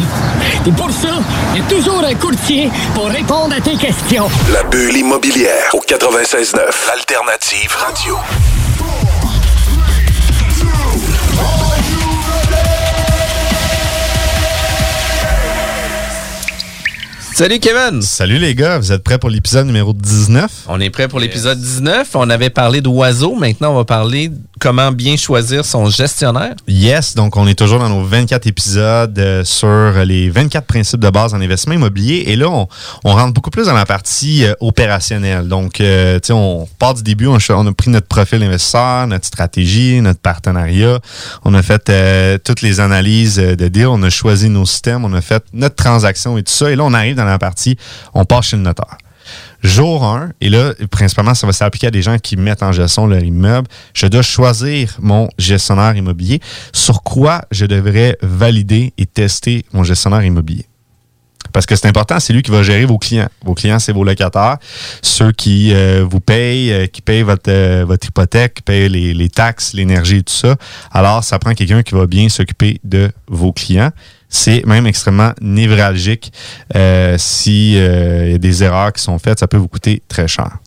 Et pour ça, il y a toujours un courtier pour répondre à tes questions. La bulle immobilière au 96.9. L'alternative radio. Salut Kevin! Salut les gars, vous êtes prêts pour l'épisode numéro 19? On est prêt pour l'épisode 19. On avait parlé d'oiseaux. Maintenant, on va parler de comment bien choisir son gestionnaire. Yes, donc on est toujours dans nos 24 épisodes euh, sur les 24 principes de base en investissement immobilier. Et là, on, on rentre beaucoup plus dans la partie euh, opérationnelle. Donc, euh, tu sais, on part du début, on, a pris notre profil investisseur, notre stratégie, notre partenariat. On a fait euh, toutes les analyses de deal, on a choisi nos systèmes, on a fait notre transaction et tout ça. Et là, on arrive dans partie, on part chez le notaire. Jour 1, et là, principalement, ça va s'appliquer à des gens qui mettent en gestion leur immeuble. Je dois choisir mon gestionnaire immobilier. Sur quoi je devrais valider et tester mon gestionnaire immobilier? Parce que c'est important, c'est lui qui va gérer vos clients. Vos clients, c'est vos locataires, ceux qui euh, vous payent, euh, qui payent votre, euh, votre hypothèque, qui payent les, les taxes, l'énergie et tout ça. Alors, ça prend quelqu'un qui va bien s'occuper de vos clients. C'est même extrêmement névralgique. S'il y a des erreurs qui sont faites, ça peut vous coûter très cher.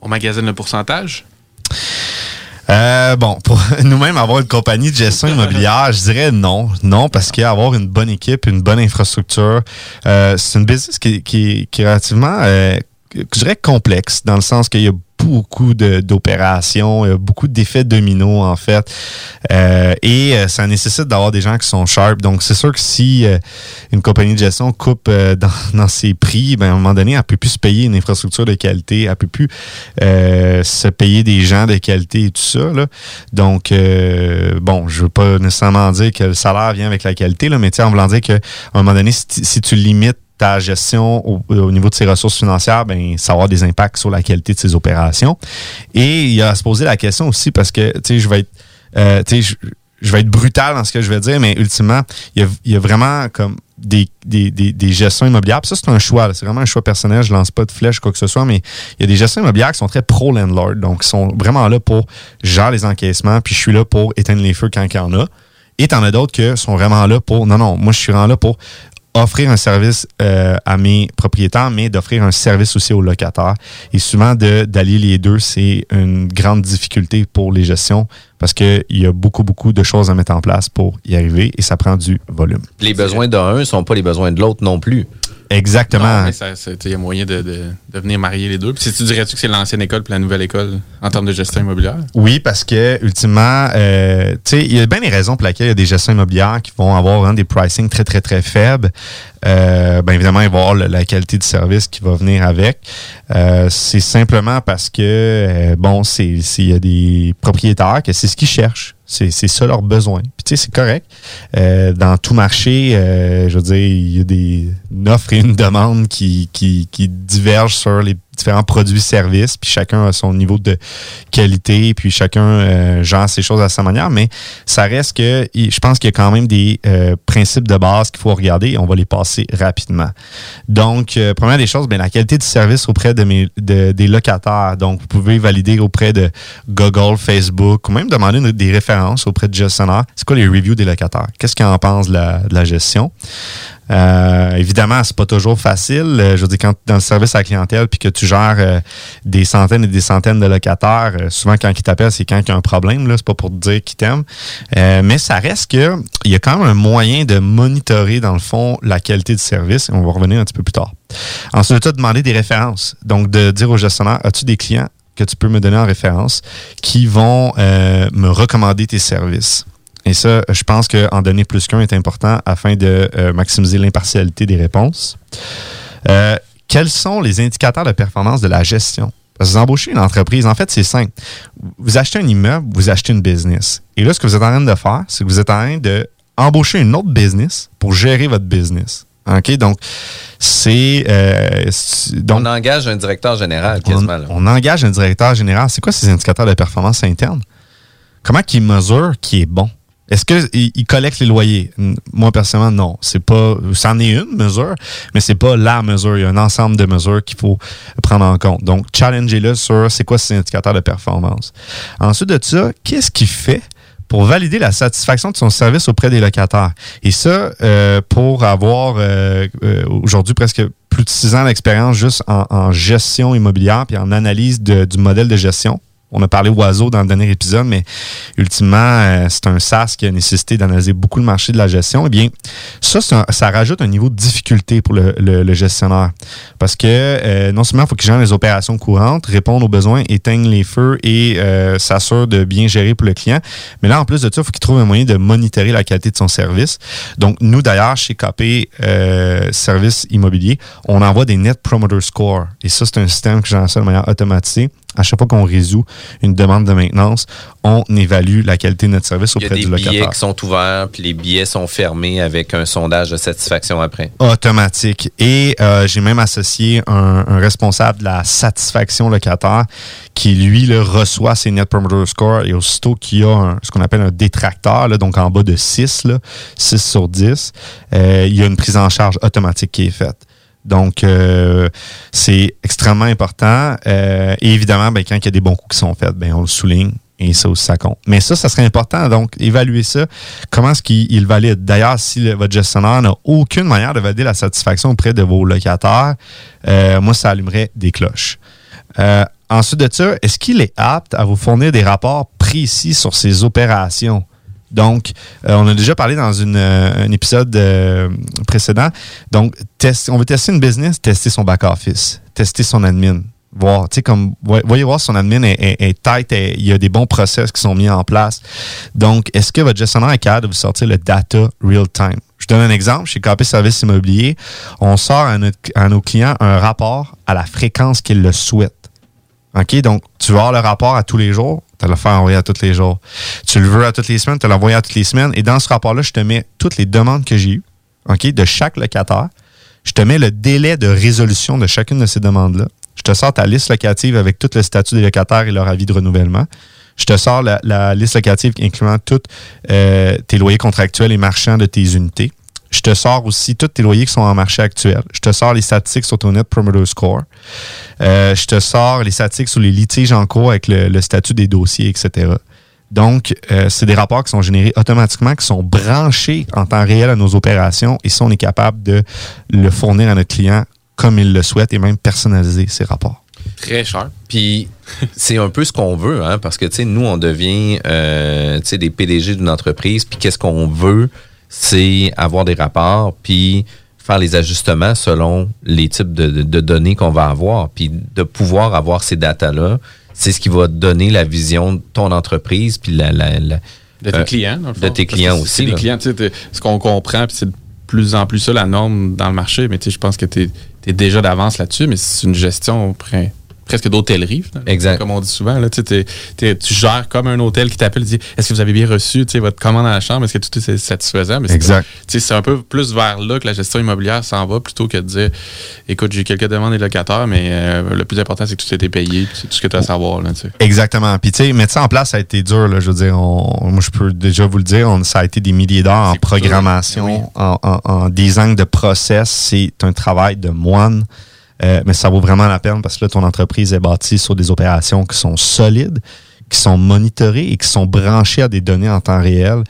On magasine le pourcentage? Euh, bon, pour nous-mêmes avoir une compagnie de gestion immobilière, je dirais non. Non, parce qu'avoir une bonne équipe, une bonne infrastructure, euh, c'est une business qui, qui, qui est relativement, euh, je dirais, complexe, dans le sens qu'il y a beaucoup d'opérations, beaucoup d'effets dominos en fait. Euh, et euh, ça nécessite d'avoir des gens qui sont sharp. Donc c'est sûr que si euh, une compagnie de gestion coupe dans, dans, ses prix, ben, à un moment donné, elle peut plus se payer une infrastructure de qualité, elle peut plus se payer des gens de qualité et tout ça. Là. Donc bon, je veux pas nécessairement dire que le salaire vient avec la qualité, là, mais en voulant dire qu'à un moment donné, si tu limites ta gestion au, niveau de ses ressources financières, ben, ça va avoir des impacts sur la qualité de ses opérations. Et il y a à se poser la question aussi parce que, tu sais, je vais être, euh, je, vais être brutal dans ce que je vais dire, mais ultimement, il y a, il y a vraiment comme des, des, des, gestions immobilières. ça, c'est un choix. C'est vraiment un choix personnel. Je lance pas de flèche, quoi que ce soit, mais il y a des gestions immobilières qui sont très pro-landlord. Donc, ils sont vraiment là pour gérer les encaissements, puis je suis là pour éteindre les feux quand il y en a. Et t'en as d'autres qui sont vraiment là pour. Non, non, moi, je suis vraiment là pour offrir un service euh, à mes propriétaires, mais d'offrir un service aussi aux locataires. Et souvent, d'allier les deux, c'est une grande difficulté pour les gestions parce qu'il y a beaucoup, beaucoup de choses à mettre en place pour y arriver et ça prend du volume. Les besoins d'un ne sont pas les besoins de l'autre non plus. Exactement. Il y a moyen de, de, venir marier les deux. Puis tu dirais-tu que c'est l'ancienne école puis la nouvelle école en termes de gestion immobilière? Oui, parce que ultimement, euh, il y a bien des raisons pour lesquelles il y a des gestions immobilières qui vont avoir hein, des pricing très, très, très faibles. Euh, bien évidemment, il va y avoir la qualité du service qui va venir avec. Euh, c'est simplement parce que, euh, bon, c'est il y a des propriétaires que c'est ce qu'ils cherchent. C'est ça leur besoin. Puis tu sais, c'est correct. Euh, dans tout marché, je veux dire, il y a des une offre et une demande qui, qui, qui divergent sur les différents produits-services, puis chacun a son niveau de qualité, puis chacun euh, gère ses choses à sa manière, mais ça reste que je pense qu'il y a quand même des euh, principes de base qu'il faut regarder et on va les passer rapidement. Donc, euh, première des choses, bien, la qualité du service auprès de mes, des locataires. Donc, vous pouvez valider auprès de Google, Facebook, ou même demander des références auprès de gestionnaire. C'est quoi les reviews des locataires? Qu'est-ce qu'ils en pensent la, de la gestion? Euh, évidemment, c'est pas toujours facile. Euh, je veux dire, quand tu es dans le service à la clientèle puis que tu gères euh, des centaines et des centaines de locataires, souvent quand ils t'appellent, c'est quand il y a un problème. C'est pas pour te dire qu'ils t'aiment. mais ça reste que il y a quand même un moyen de monitorer, dans le fond, la qualité du service. on va revenir un petit peu plus tard. Ensuite, tu as demandé des références. Donc, de dire au gestionnaire, as-tu des clients que tu peux me donner en référence qui vont me recommander tes services? Et ça, je pense qu'en donner plus qu'un est important afin de euh, maximiser l'impartialité des réponses. Euh, quels sont les indicateurs de performance de la gestion? Parce que vous embauchez une entreprise, en fait, c'est simple. Vous achetez un immeuble, vous achetez une business. Et là, ce que vous êtes en train de faire, c'est que vous êtes en train d'embaucher une autre business pour gérer votre business. OK? Donc, c'est. Euh, on engage un directeur général, quasiment. On, on engage un directeur général. C'est quoi ces indicateurs de performance interne? Comment qu'il mesure qui est bon? Est-ce qu'il collecte les loyers? Moi, personnellement, non. C'est pas. C'en est une mesure, mais c'est pas la mesure. Il y a un ensemble de mesures qu'il faut prendre en compte. Donc, challengez-le sur c'est quoi ces indicateurs de performance. Ensuite de ça, qu'est-ce qu'il fait pour valider la satisfaction de son service auprès des locataires? Et ça, euh, pour avoir euh, euh, aujourd'hui presque plus de six ans d'expérience juste en, gestion immobilière puis en analyse du modèle de gestion on a parlé oiseau dans le dernier épisode, mais ultimement, euh, c'est un SaaS qui a nécessité d'analyser beaucoup le marché de la gestion. Eh bien, ça, ça rajoute un niveau de difficulté pour le, gestionnaire. Parce que euh, non seulement il faut qu'il gère les opérations courantes, répondre aux besoins, éteigne les feux et euh, s'assure de bien gérer pour le client. Mais là, en plus de ça, il faut qu'il trouve un moyen de monitorer la qualité de son service. Donc, nous, d'ailleurs, chez KP Service Immobilier, on envoie des Net Promoter Score. Et ça, c'est un système que j'en de manière automatisée À chaque fois qu'on résout une demande de maintenance, on évalue la qualité de notre service Il y a auprès des du locataire. billets qui sont ouverts, puis les billets sont fermés avec un sondage de satisfaction après. automatique. Et euh, j'ai même associé un, un responsable de la satisfaction locataire qui, lui, le reçoit ses Net Promoter Score et aussitôt qu'il y a un- ce qu'on appelle un détracteur, là, donc en bas de 6, là, 6 sur 10, euh, il y a une prise en charge automatique qui est faite. Donc, euh, c'est extrêmement important. Euh, et évidemment, ben, quand il y a des bons coups qui sont faits, ben, on le souligne. Et ça aussi, ça compte. Mais ça, ça serait important. Donc, évaluer ça. Comment est-ce qu'il il valide? D'ailleurs, si votre gestionnaire n'a aucune manière de valider la satisfaction auprès de vos locataires, euh, moi, ça allumerait des cloches. Ensuite de ça, est-ce qu'il est apte à vous fournir des rapports précis sur ses opérations? Donc, euh, on a déjà parlé dans euh, un épisode euh, précédent. Donc, on veut tester une business, tester son back-office, tester son admin. Voir, tu sais, comme, voy- voyez voir son admin est, tight, il y a des bons process qui sont mis en place. Donc, est-ce que votre gestionnaire est capable de vous sortir le data real-time? Je donne un exemple. Chez KP Service Immobilier, on sort à nos clients un rapport à la fréquence qu'ils le souhaitent. OK? Donc, tu vas avoir le rapport à tous les jours, tu vas le faire envoyer à tous les jours. Tu le veux à toutes les semaines, tu vas l'envoyer à toutes les semaines. Et dans ce rapport-là, je te mets toutes les demandes que j'ai eues, OK, de chaque locataire. Je te mets le délai de résolution de chacune de ces demandes-là. Je te sors ta liste locative avec tout le statut des locataires et leur avis de renouvellement. Je te sors la, liste locative incluant tous euh, tes loyers contractuels et marchands de tes unités. Je te sors aussi tous tes loyers qui sont en marché actuel. Je te sors les statistiques sur ton Net Promoter Score. Euh, je te sors les statistiques sur les litiges en cours avec le, statut des dossiers, etc. Donc, euh, c'est des rapports qui sont générés automatiquement, qui sont branchés en temps réel à nos opérations et si on est capable de le fournir à notre client comme il le souhaite et même personnaliser ces rapports. Très cher. Puis c'est un peu ce qu'on veut, hein, parce que nous, on devient euh, des PDG d'une entreprise, puis qu'est-ce qu'on veut, c'est avoir des rapports, puis faire les ajustements selon les types de, de- de données qu'on va avoir, puis de pouvoir avoir ces datas-là, c'est ce qui va donner la vision de ton entreprise, puis la, la- la- De tes euh, clients, dans le De fond. tes Parce clients que c'est aussi. des clients, tu sais, ce qu'on comprend, puis c'est de plus en plus ça la norme dans le marché, mais tu sais, je pense que tu es, déjà d'avance là-dessus, mais c'est une gestion presque d'hôtellerie. Exact. Comme on dit souvent, là, tu sais, t'es- t'es- tu gères comme un hôtel qui t'appelle et dit Est-ce que vous avez bien reçu votre commande à la chambre Est-ce que tout est satisfaisant? Mais c'est Exact. C'est un peu plus vers là que la gestion immobilière s'en va plutôt que de dire Écoute, j'ai quelques demandes des locataires, mais euh, le plus important, c'est que tout été payé, c'est tout ce que tu as à savoir. Là. Exactement. Puis, tu sais, mettre ça en place, ça a été dur. Là, je veux dire, on- moi, je peux déjà vous le dire, on- ça a été des milliers d'heures en programmation, en, en- en design de process. C'est un travail de moine. Euh, mais ça vaut vraiment la peine parce que là, ton entreprise est bâtie sur des opérations qui sont solides, qui sont monitorées et qui sont branchées à des données en temps réel.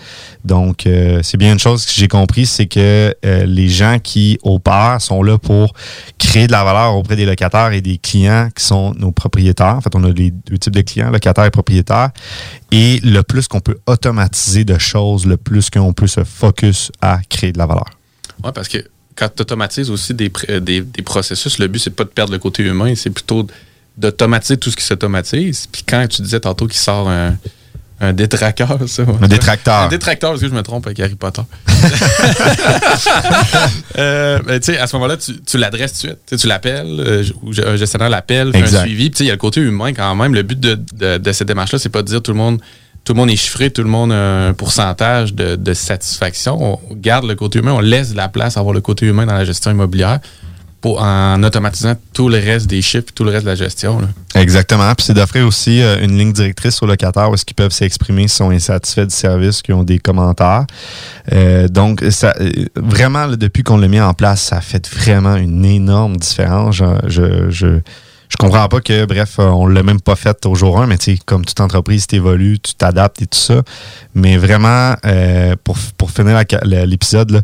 Donc, euh, c'est bien une chose que j'ai compris, c'est que euh, les gens qui opèrent sont là pour créer de la valeur auprès des locataires et des clients qui sont nos propriétaires. En fait, on a les deux types de clients, locataires et propriétaires. Et le plus qu'on peut automatiser de choses, le plus qu'on peut se focus à créer de la valeur. Oui, parce que quand tu automatises aussi des, pr- des, des processus, le but, c'est pas de perdre le côté humain, c'est plutôt d'automatiser tout ce qui s'automatise. Puis quand tu disais tantôt qu'il sort un, un détracteur, ça. Un détracteur. Un détracteur, parce que je me trompe avec Harry Potter. Euh, ben, tu sais, à ce moment-là, tu, tu l'adresses tout de suite. Tu l'appelles, euh, ou un gestionnaire l'appelle, fait un suivi. Puis il y a le côté humain quand même. Le but de, de- de cette démarche-là, c'est pas de dire tout le monde. Tout le monde est chiffré, tout le monde a un pourcentage de, satisfaction. On garde le côté humain, on laisse la place à avoir le côté humain dans la gestion immobilière pour, en automatisant tout le reste des chiffres, tout le reste de la gestion. Exactement. Puis c'est d'offrir aussi euh, une ligne directrice aux locataires où est-ce qu'ils peuvent s'exprimer s'ils sont insatisfaits du service, qui ont des commentaires. Euh, donc, ça, euh, vraiment, depuis qu'on l'a mis en place, ça a fait vraiment une énorme différence. Je, je comprends pas que, bref, euh, on l'a même pas fait au jour 1, mais tu sais, comme toute entreprise, tu évolues, tu t'adaptes et tout ça. Mais vraiment, euh, pour, pour finir l'épisode,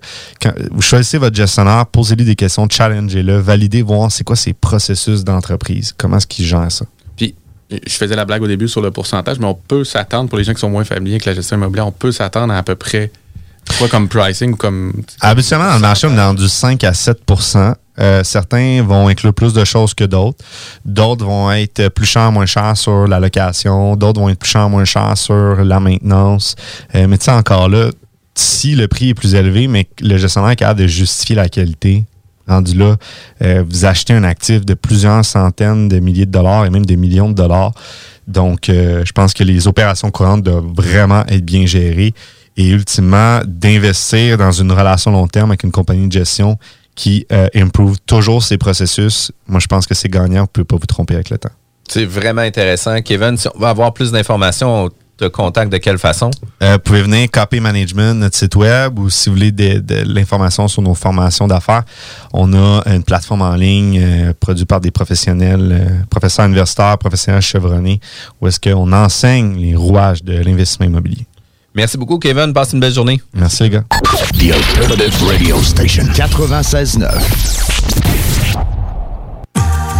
vous choisissez votre gestionnaire, posez-lui des questions, challengez-le, validez, voir c'est quoi ses processus d'entreprise, comment est-ce qu'il gère ça. Puis, je faisais la blague au début sur le pourcentage, mais on peut s'attendre, pour les gens qui sont moins familiers avec la gestion immobilière, on peut s'attendre à à peu près quoi comme pricing ou comme. Habituellement, dans le marché, on est dans du 5 à 7 Euh, certains vont inclure plus de choses que d'autres. D'autres vont être plus chers, moins chers sur la location. D'autres vont être plus chers, moins chers sur la maintenance. Euh, mais tu sais, encore là, si le prix est plus élevé, mais le gestionnaire est capable de justifier la qualité, rendu là, euh, vous achetez un actif de plusieurs centaines de milliers de dollars et même des millions de dollars. Donc, euh, je pense que les opérations courantes doivent vraiment être bien gérées et ultimement d'investir dans une relation long terme avec une compagnie de gestion qui euh, improve toujours ses processus. Moi, je pense que c'est gagnant. Vous ne pouvez pas vous tromper avec le temps. C'est vraiment intéressant. Kevin, si on va avoir plus d'informations, on te contacte de quelle façon? Euh, vous pouvez venir Copy Management, notre site web, ou si vous voulez de, de l'information sur nos formations d'affaires, on a une plateforme en ligne euh, produite par des professionnels, euh, professeurs universitaires, professionnels chevronnés, où est-ce qu'on enseigne les rouages de l'investissement immobilier. Merci beaucoup, Kevin. Passe une belle journée. Merci, les gars. The Alternative Radio Station 96.9.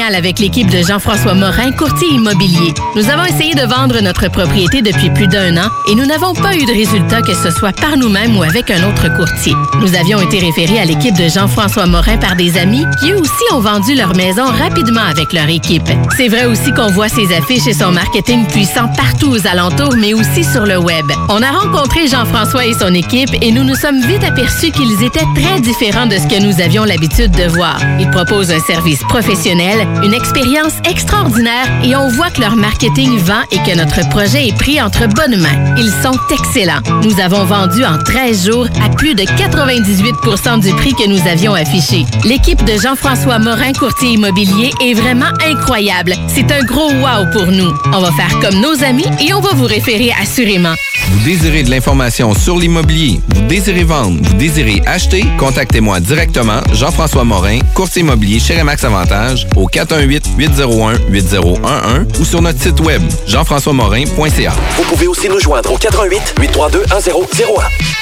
avec l'équipe de Jean-François Morin, courtier immobilier. Nous avons essayé de vendre notre propriété depuis plus d'un an et nous n'avons pas eu de résultat que ce soit par nous-mêmes ou avec un autre courtier. Nous avions été référés à l'équipe de Jean-François Morin par des amis qui eux aussi ont vendu leur maison rapidement avec leur équipe. C'est vrai aussi qu'on voit ses affiches et son marketing puissant partout aux alentours, mais aussi sur le web. On a rencontré Jean-François et son équipe et nous nous sommes vite aperçus qu'ils étaient très différents de ce que nous avions l'habitude de voir. Ils proposent un service professionnel, une expérience extraordinaire et on voit que leur marketing vend et que notre projet est pris entre bonnes mains. Ils sont excellents. Nous avons vendu en 13 jours à plus de 98% du prix que nous avions affiché. L'équipe de Jean-François Morin, courtier immobilier, est vraiment incroyable. C'est un gros wow pour nous. On va faire comme nos amis et on va vous référer assurément. Vous désirez de l'information sur l'immobilier, vous désirez vendre, vous désirez acheter, contactez-moi directement, Jean-François Morin, courtier immobilier chez Remax Avantage, au 418-801-8011 ou sur notre site web, jean-françois-morin.ca. Vous pouvez aussi nous joindre au 88 832 1001.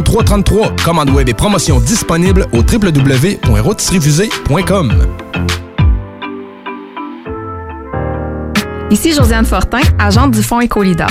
3333. Commande web et promotion disponible au www.rotisseriefusée.com. Ici Josiane Fortin, agente du Fonds Écolidar.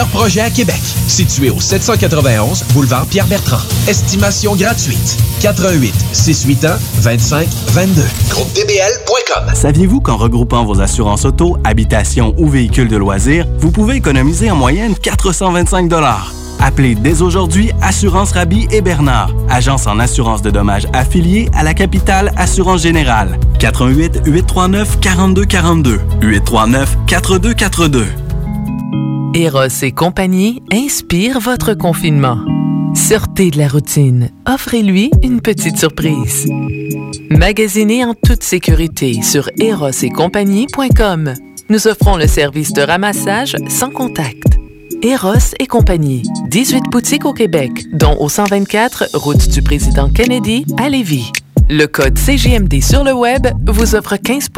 projets à Québec. Situé au 791 boulevard Pierre-Bertrand. Estimation gratuite. 88 681 25 22. GroupeDBL.com. Saviez-vous qu'en regroupant vos assurances auto, habitation ou véhicules de loisirs, vous pouvez économiser en moyenne 425 Appelez dès aujourd'hui Assurance Rabi et Bernard, agence en assurance de dommages affiliée à la capitale Assurance Générale. 88 839 4242 839 4242. Eros et compagnie inspire votre confinement. Sortez de la routine. Offrez-lui une petite surprise. Magasinez en toute sécurité sur erosetcompagnie.com. Nous offrons le service de ramassage sans contact. Eros et compagnie. 18 boutiques au Québec, dont au 124 route du président Kennedy à Lévis. Le code CGMD sur le web vous offre 15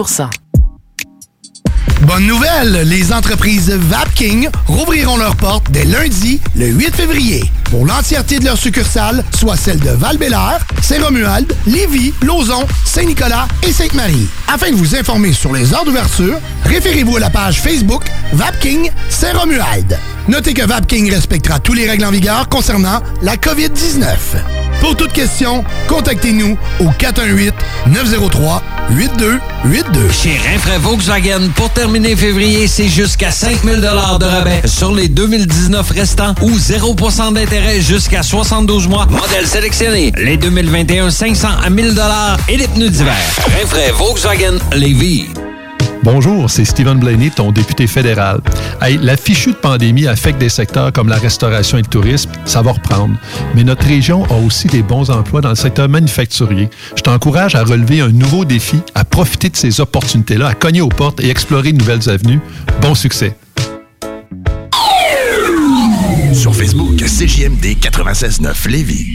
Bonne nouvelle, les entreprises Vapking rouvriront leurs portes dès lundi, le 8 février, pour l'entièreté de leurs succursales, soit celles de val Saint-Romuald, Lévis, Lauson, Saint-Nicolas et Sainte-Marie. Afin de vous informer sur les heures d'ouverture, référez-vous à la page Facebook Vapking Saint-Romuald. Notez que Vapking respectera tous les règles en vigueur concernant la COVID-19. Pour toute question, contactez-nous au 418-903-8282. Chez Rinfraie Volkswagen, pour terminer février, c'est jusqu'à 5000 de rabais sur les 2019 restants ou 0% d'intérêt jusqu'à 72 mois. Modèle sélectionné. Les 2021, 500 à 1000 et les pneus d'hiver. Rinfraie Volkswagen Lévis. Bonjour, c'est Stephen Blaney, ton député fédéral. Hey, la fichue de pandémie affecte des secteurs comme la restauration et le tourisme, ça va reprendre. Mais notre région a aussi des bons emplois dans le secteur manufacturier. Je t'encourage à relever un nouveau défi, à profiter de ces opportunités-là, à cogner aux portes et explorer de nouvelles avenues. Bon succès! Sur Facebook, CJMD 96.9 Lévis.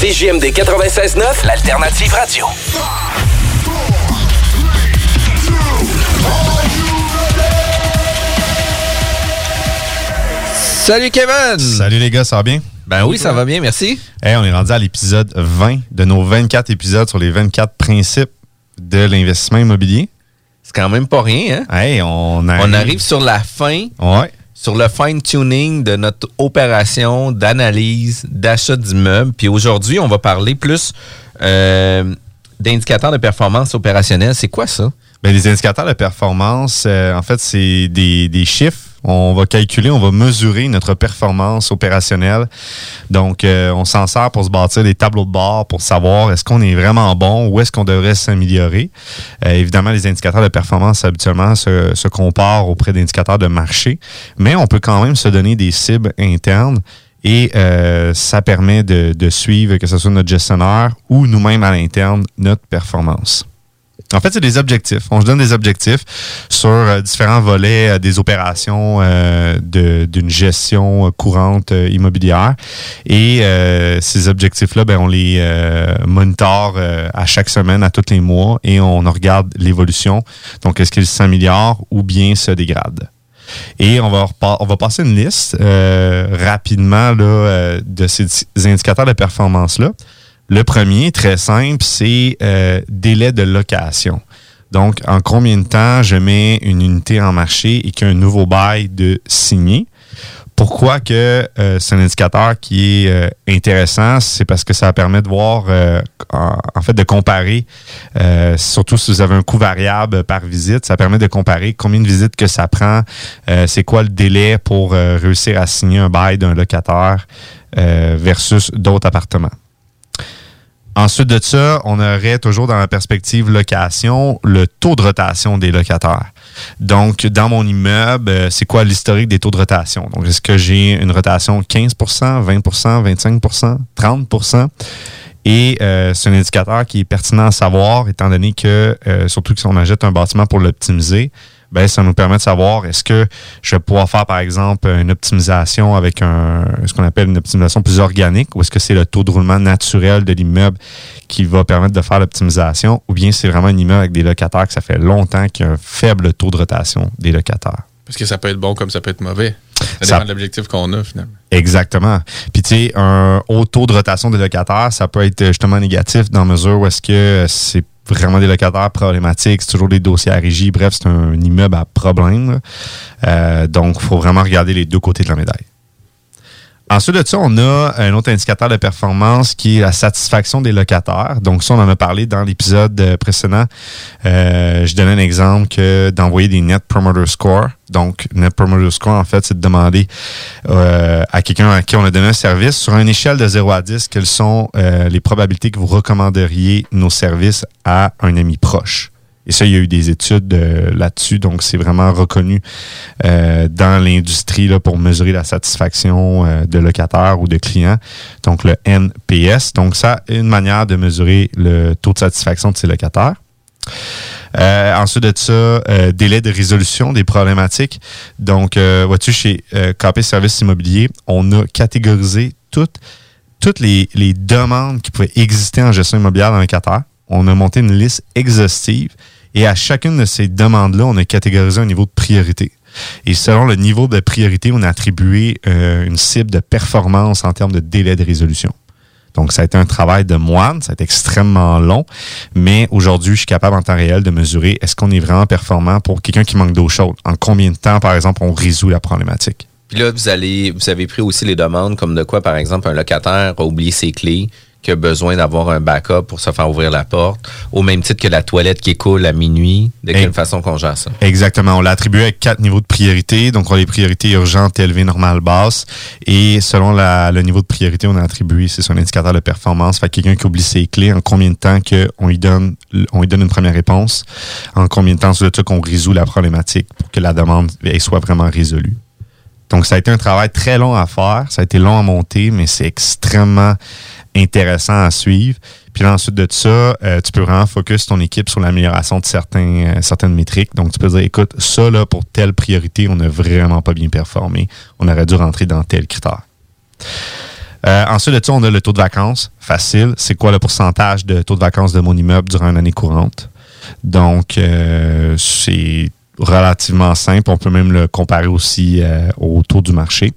CJMD 96.9, l'alternative radio. Salut Kevin! Salut les gars, ça va bien? Ben oui, ça va bien, merci. Hey, on est rendu à l'épisode 20 de nos 24 épisodes sur les 24 principes de l'investissement immobilier. C'est quand même pas rien, hein? Hey, on arrive, On arrive sur la fin. Ouais. Sur le fine-tuning de notre opération d'analyse, d'achat d'immeubles. Puis aujourd'hui, on va parler plus euh, d'indicateurs de performance opérationnelle. C'est quoi ça? Ben, les indicateurs de performance, euh, en fait, c'est des, des chiffres. On va calculer, on va mesurer notre performance opérationnelle. Donc, euh, on s'en sert pour se bâtir des tableaux de bord pour savoir est-ce qu'on est vraiment bon ou est-ce qu'on devrait s'améliorer. Euh, évidemment, les indicateurs de performance habituellement se, se comparent auprès d'indicateurs de marché, mais on peut quand même se donner des cibles internes. Et euh, ça permet de, de suivre, que ce soit notre gestionnaire ou nous-mêmes à l'interne, notre performance. En fait, c'est des objectifs. On se donne des objectifs sur euh, différents volets euh, des opérations euh, de- d'une gestion euh, courante immobilière. Et ces objectifs-là, ben, on les monitore à chaque semaine, à tous les mois, et on regarde l'évolution. Donc, est-ce qu'ils s'améliorent ou bien se dégradent? Et on va, on va passer une liste rapidement là, de ces indicateurs de performance-là. Le premier, très simple, c'est euh, délai de location. Donc, en combien de temps je mets une unité en marché et qu'il y a un nouveau bail de signé? Pourquoi que euh, c'est un indicateur qui est euh, intéressant? C'est parce que ça permet de voir, euh, en, en fait, de comparer, surtout si vous avez un coût variable par visite, ça permet de comparer combien de visites que ça prend, c'est quoi le délai pour réussir à signer un bail d'un locataire versus d'autres appartements. Ensuite de ça, on aurait toujours dans la perspective location le taux de rotation des locataires. Donc, dans mon immeuble, euh, c'est quoi l'historique des taux de rotation? Donc, est-ce que j'ai une rotation 15% 20% 25% 30% et euh, c'est un indicateur qui est pertinent à savoir, étant donné que, euh, surtout que si on achète un bâtiment pour l'optimiser, ben, ça nous permet de savoir est-ce que je vais pouvoir faire, par exemple, une optimisation avec un ce qu'on appelle une optimisation plus organique, ou est-ce que c'est le taux de roulement naturel de l'immeuble qui va permettre de faire l'optimisation, ou bien c'est vraiment un immeuble avec des locataires que ça fait longtemps qu'il y a un faible taux de rotation des locataires? Parce que ça peut être bon comme ça peut être mauvais. Ça Ça- dépend de l'objectif qu'on a, finalement. Exactement. Puis tu sais, un haut taux de rotation des locataires, ça peut être justement négatif dans la mesure où est-ce que c'est vraiment des locataires problématiques, c'est toujours des dossiers à régie, bref, c'est un immeuble à problème. Euh, donc, il faut vraiment regarder les deux côtés de la médaille. Ensuite de ça, on a un autre indicateur de performance qui est la satisfaction des locataires. Donc ça, on en a parlé dans l'épisode euh, précédent. Euh, je donnais un exemple que d'envoyer des Net Promoter Score. Donc, Net Promoter Score, en fait, c'est de demander euh, à quelqu'un à qui on a donné un service, sur une échelle de 0 à 10, quelles sont euh, les probabilités que vous recommanderiez nos services à un ami proche. Et ça, il y a eu des études euh, là-dessus, donc c'est vraiment reconnu euh, dans l'industrie pour mesurer la satisfaction euh, de locataires ou de clients. Donc le NPS. Donc ça, une manière de mesurer le taux de satisfaction de ces locataires. Ensuite de ça, délai de résolution des problématiques. Donc, euh, vois-tu, chez KP Services Immobiliers, on a catégorisé toutes, toutes les, les demandes qui pouvaient exister en gestion immobilière dans un locataire. On a monté une liste exhaustive et à chacune de ces demandes-là, on a catégorisé un niveau de priorité. Et selon le niveau de priorité, on a attribué euh, une cible de performance en termes de délai de résolution. Donc, ça a été un travail de moine, ça a été extrêmement long, mais aujourd'hui, je suis capable en temps réel de mesurer est-ce qu'on est vraiment performant pour quelqu'un qui manque d'eau chaude? En combien de temps, par exemple, on résout la problématique? Puis là, vous allez, vous avez pris aussi les demandes comme de quoi, par exemple, un locataire a oublié ses clés, qui a besoin d'avoir un backup pour se faire ouvrir la porte, au même titre que la toilette qui coule à minuit. De quelle Et- façon qu'on gère ça? Exactement. On l'a attribué avec quatre niveaux de priorité. Donc, on a les priorités urgentes, élevées, normales, basses. Et selon la- le niveau de priorité, on a attribué, c'est son indicateur de performance. Fait que quelqu'un qui oublie ses clés, en combien de temps qu'on lui donne, on lui donne une première réponse, en combien de temps sur le truc qu'on résout la problématique pour que la demande elle, soit vraiment résolue? Donc, ça a été un travail très long à faire. Ça a été long à monter, mais c'est extrêmement intéressant à suivre. Puis ensuite de ça, euh, tu peux vraiment focus ton équipe sur l'amélioration de certains, euh, certaines métriques. Donc, tu peux dire, écoute, ça, là, pour telle priorité, on n'a vraiment pas bien performé. On aurait dû rentrer dans tel critère. Euh, ensuite de ça, on a le taux de vacances. Facile. C'est quoi le pourcentage de taux de vacances de mon immeuble durant une année courante? Donc, c'est relativement simple. On peut même le comparer aussi au taux du marché.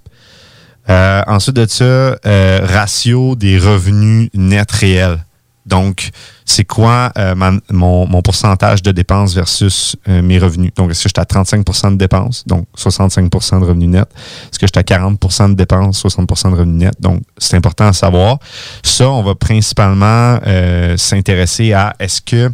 Euh, ensuite de ça, euh, ratio des revenus nets réels. Donc, c'est quoi euh, ma- mon, mon pourcentage de dépenses versus euh, mes revenus? Donc, est-ce que j'étais à 35 de dépenses, donc 65 de revenus nets? Est-ce que j'étais à 40 de dépenses, 60 de revenus nets? Donc, c'est important à savoir. Ça, on va principalement euh, s'intéresser à est-ce que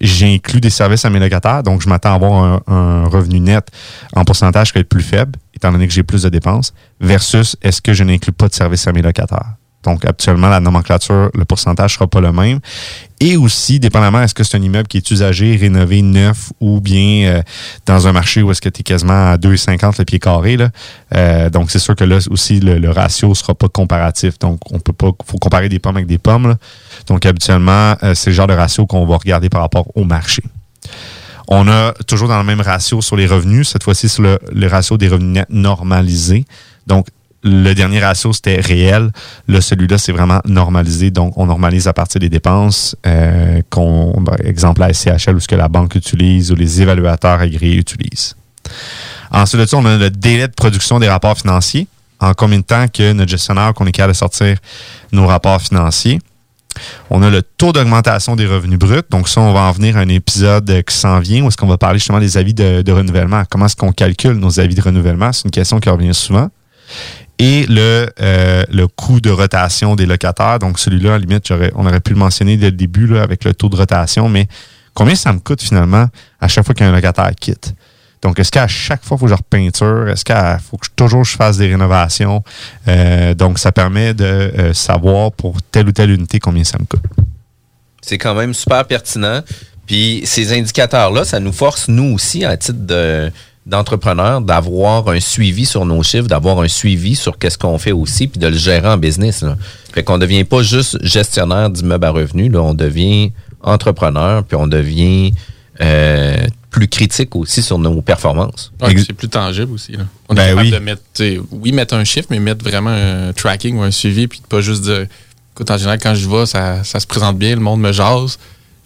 j'inclus des services à mes locataires? Donc, je m'attends à avoir un, un revenu net en pourcentage qui va être plus faible, étant donné que j'ai plus de dépenses, versus est-ce que je n'inclus pas de services à mes locataires? Donc, actuellement, la nomenclature, le pourcentage sera pas le même. Et aussi, dépendamment, est-ce que c'est un immeuble qui est usagé, rénové, neuf, ou bien euh, dans un marché où est-ce que tu es quasiment à 2,50 le pied carré. Là. Euh, donc, c'est sûr que là aussi, le, le ratio sera pas comparatif. Donc, on peut pas, faut comparer des pommes avec des pommes. là. Donc, habituellement, euh, c'est le genre de ratio qu'on va regarder par rapport au marché. On a toujours dans le même ratio sur les revenus, cette fois-ci sur le, le ratio des revenus normalisés. Donc, le dernier ratio, c'était réel. Là, celui-là, c'est vraiment normalisé. Donc, on normalise à partir des dépenses euh, qu'on, par exemple, la SCHL ou ce que la banque utilise ou les évaluateurs agréés utilisent. Ensuite de ça, on a le délai de production des rapports financiers. En combien de temps que notre gestionnaire, qu'on est capable de sortir nos rapports financiers. On a le taux d'augmentation des revenus bruts. Donc, ça, on va en venir à un épisode qui s'en vient où est-ce qu'on va parler justement des avis de renouvellement. Comment est-ce qu'on calcule nos avis de renouvellement? C'est une question qui revient souvent. Et le, euh, le coût de rotation des locataires. Donc, celui-là, à la limite, on aurait pu le mentionner dès le début là, avec le taux de rotation, mais combien ça me coûte finalement à chaque fois qu'un locataire quitte? Donc, est-ce qu'à chaque fois, il faut que je repeinture? Est-ce qu'il faut que je- toujours je fasse des rénovations? Euh, donc, ça permet de euh, savoir pour telle ou telle unité combien ça me coûte. C'est quand même super pertinent. Puis ces indicateurs-là, ça nous force, nous aussi, à titre de d'entrepreneur, d'avoir un suivi sur nos chiffres, d'avoir un suivi sur qu'est-ce qu'on fait aussi, puis de le gérer en business. Là. Fait qu'on devient pas juste gestionnaire d'immeubles à revenus, là, on devient entrepreneur, puis on devient euh, plus critique aussi sur nos performances. Ouais, c'est plus tangible aussi. Là. On Ben est capable oui. de mettre, oui, mettre un chiffre, mais mettre vraiment un tracking ou un suivi, puis de pas juste dire, écoute, en général, quand je vais, ça, ça se présente bien, le monde me jase,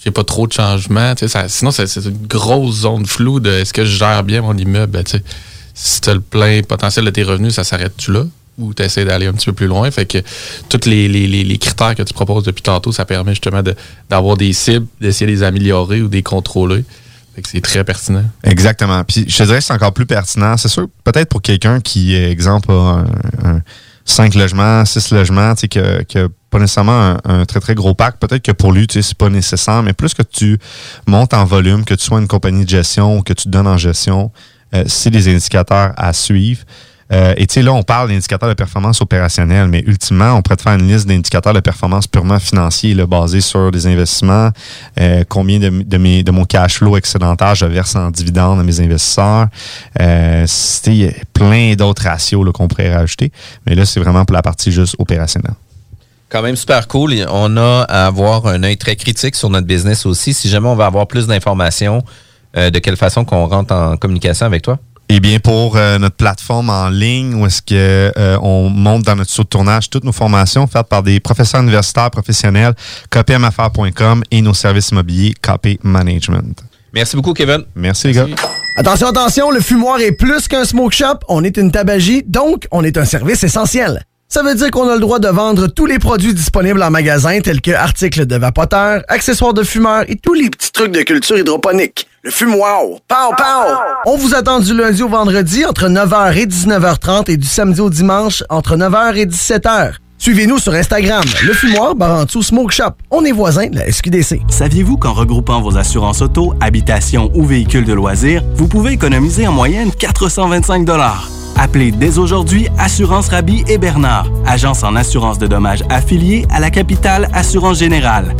j'ai pas trop de changements. sinon, c'est une grosse zone floue de est-ce que je gère bien mon immeuble? Ben, si tu as le plein potentiel de tes revenus, ça s'arrête-tu là? Ou tu essaies d'aller un petit peu plus loin? Fait que tous les, les- les- critères que tu proposes depuis tantôt, ça permet justement d'avoir des cibles, d'essayer de les améliorer ou de les contrôler. C'est très pertinent. Exactement. Puis je te dirais que c'est encore plus pertinent. C'est sûr, peut-être pour quelqu'un qui, exemple, a un- cinq logements, six logements, tu sais, que, que pas nécessairement un, un très, très gros parc. Peut-être que pour lui, tu sais, c'est pas nécessaire, mais plus que tu montes en volume, que tu sois une compagnie de gestion ou que tu te donnes en gestion, euh, c'est des indicateurs à suivre. Euh, et tu sais, là, on parle d'indicateurs de performance opérationnelle, mais ultimement, on pourrait te faire une liste d'indicateurs de performance purement financiers, là, basés sur des investissements, euh, combien de, de, mon cash flow excédentaire je verse en dividendes à mes investisseurs. Euh, c'était- plein d'autres ratios qu'on pourrait rajouter, mais là, c'est vraiment pour la partie juste opérationnelle. Quand même super cool. On a à avoir un œil très critique sur notre business aussi. Si jamais on veut avoir plus d'informations, euh, de quelle façon qu'on rentre en communication avec toi? Eh bien, pour euh, notre plateforme en ligne, où est-ce que euh, on monte dans notre saut de tournage toutes nos formations faites par des professeurs universitaires professionnels, copmaffaires.com et nos services immobiliers KP Management. Merci beaucoup, Kevin. Merci, les gars. Attention, attention, le fumoir est plus qu'un smoke shop, on est une tabagie, donc on est un service essentiel. Ça veut dire qu'on a le droit de vendre tous les produits disponibles en magasin, tels que articles de vapoteurs, accessoires de fumeurs et tous les petits trucs de culture hydroponique. Le fumoir, pow pow! On vous attend du lundi au vendredi entre 9h et 19h30 et du samedi au dimanche entre 9h et 17h. Suivez-nous sur Instagram, le fumoir Barantou Smoke Shop. On est voisins de la SQDC. Saviez-vous qu'en regroupant vos assurances auto, habitation ou véhicules de loisirs, vous pouvez économiser en moyenne 425 Appelez dès aujourd'hui Assurance Rabi et Bernard, agence en assurance de dommages affiliée à la capitale Assurance Générale.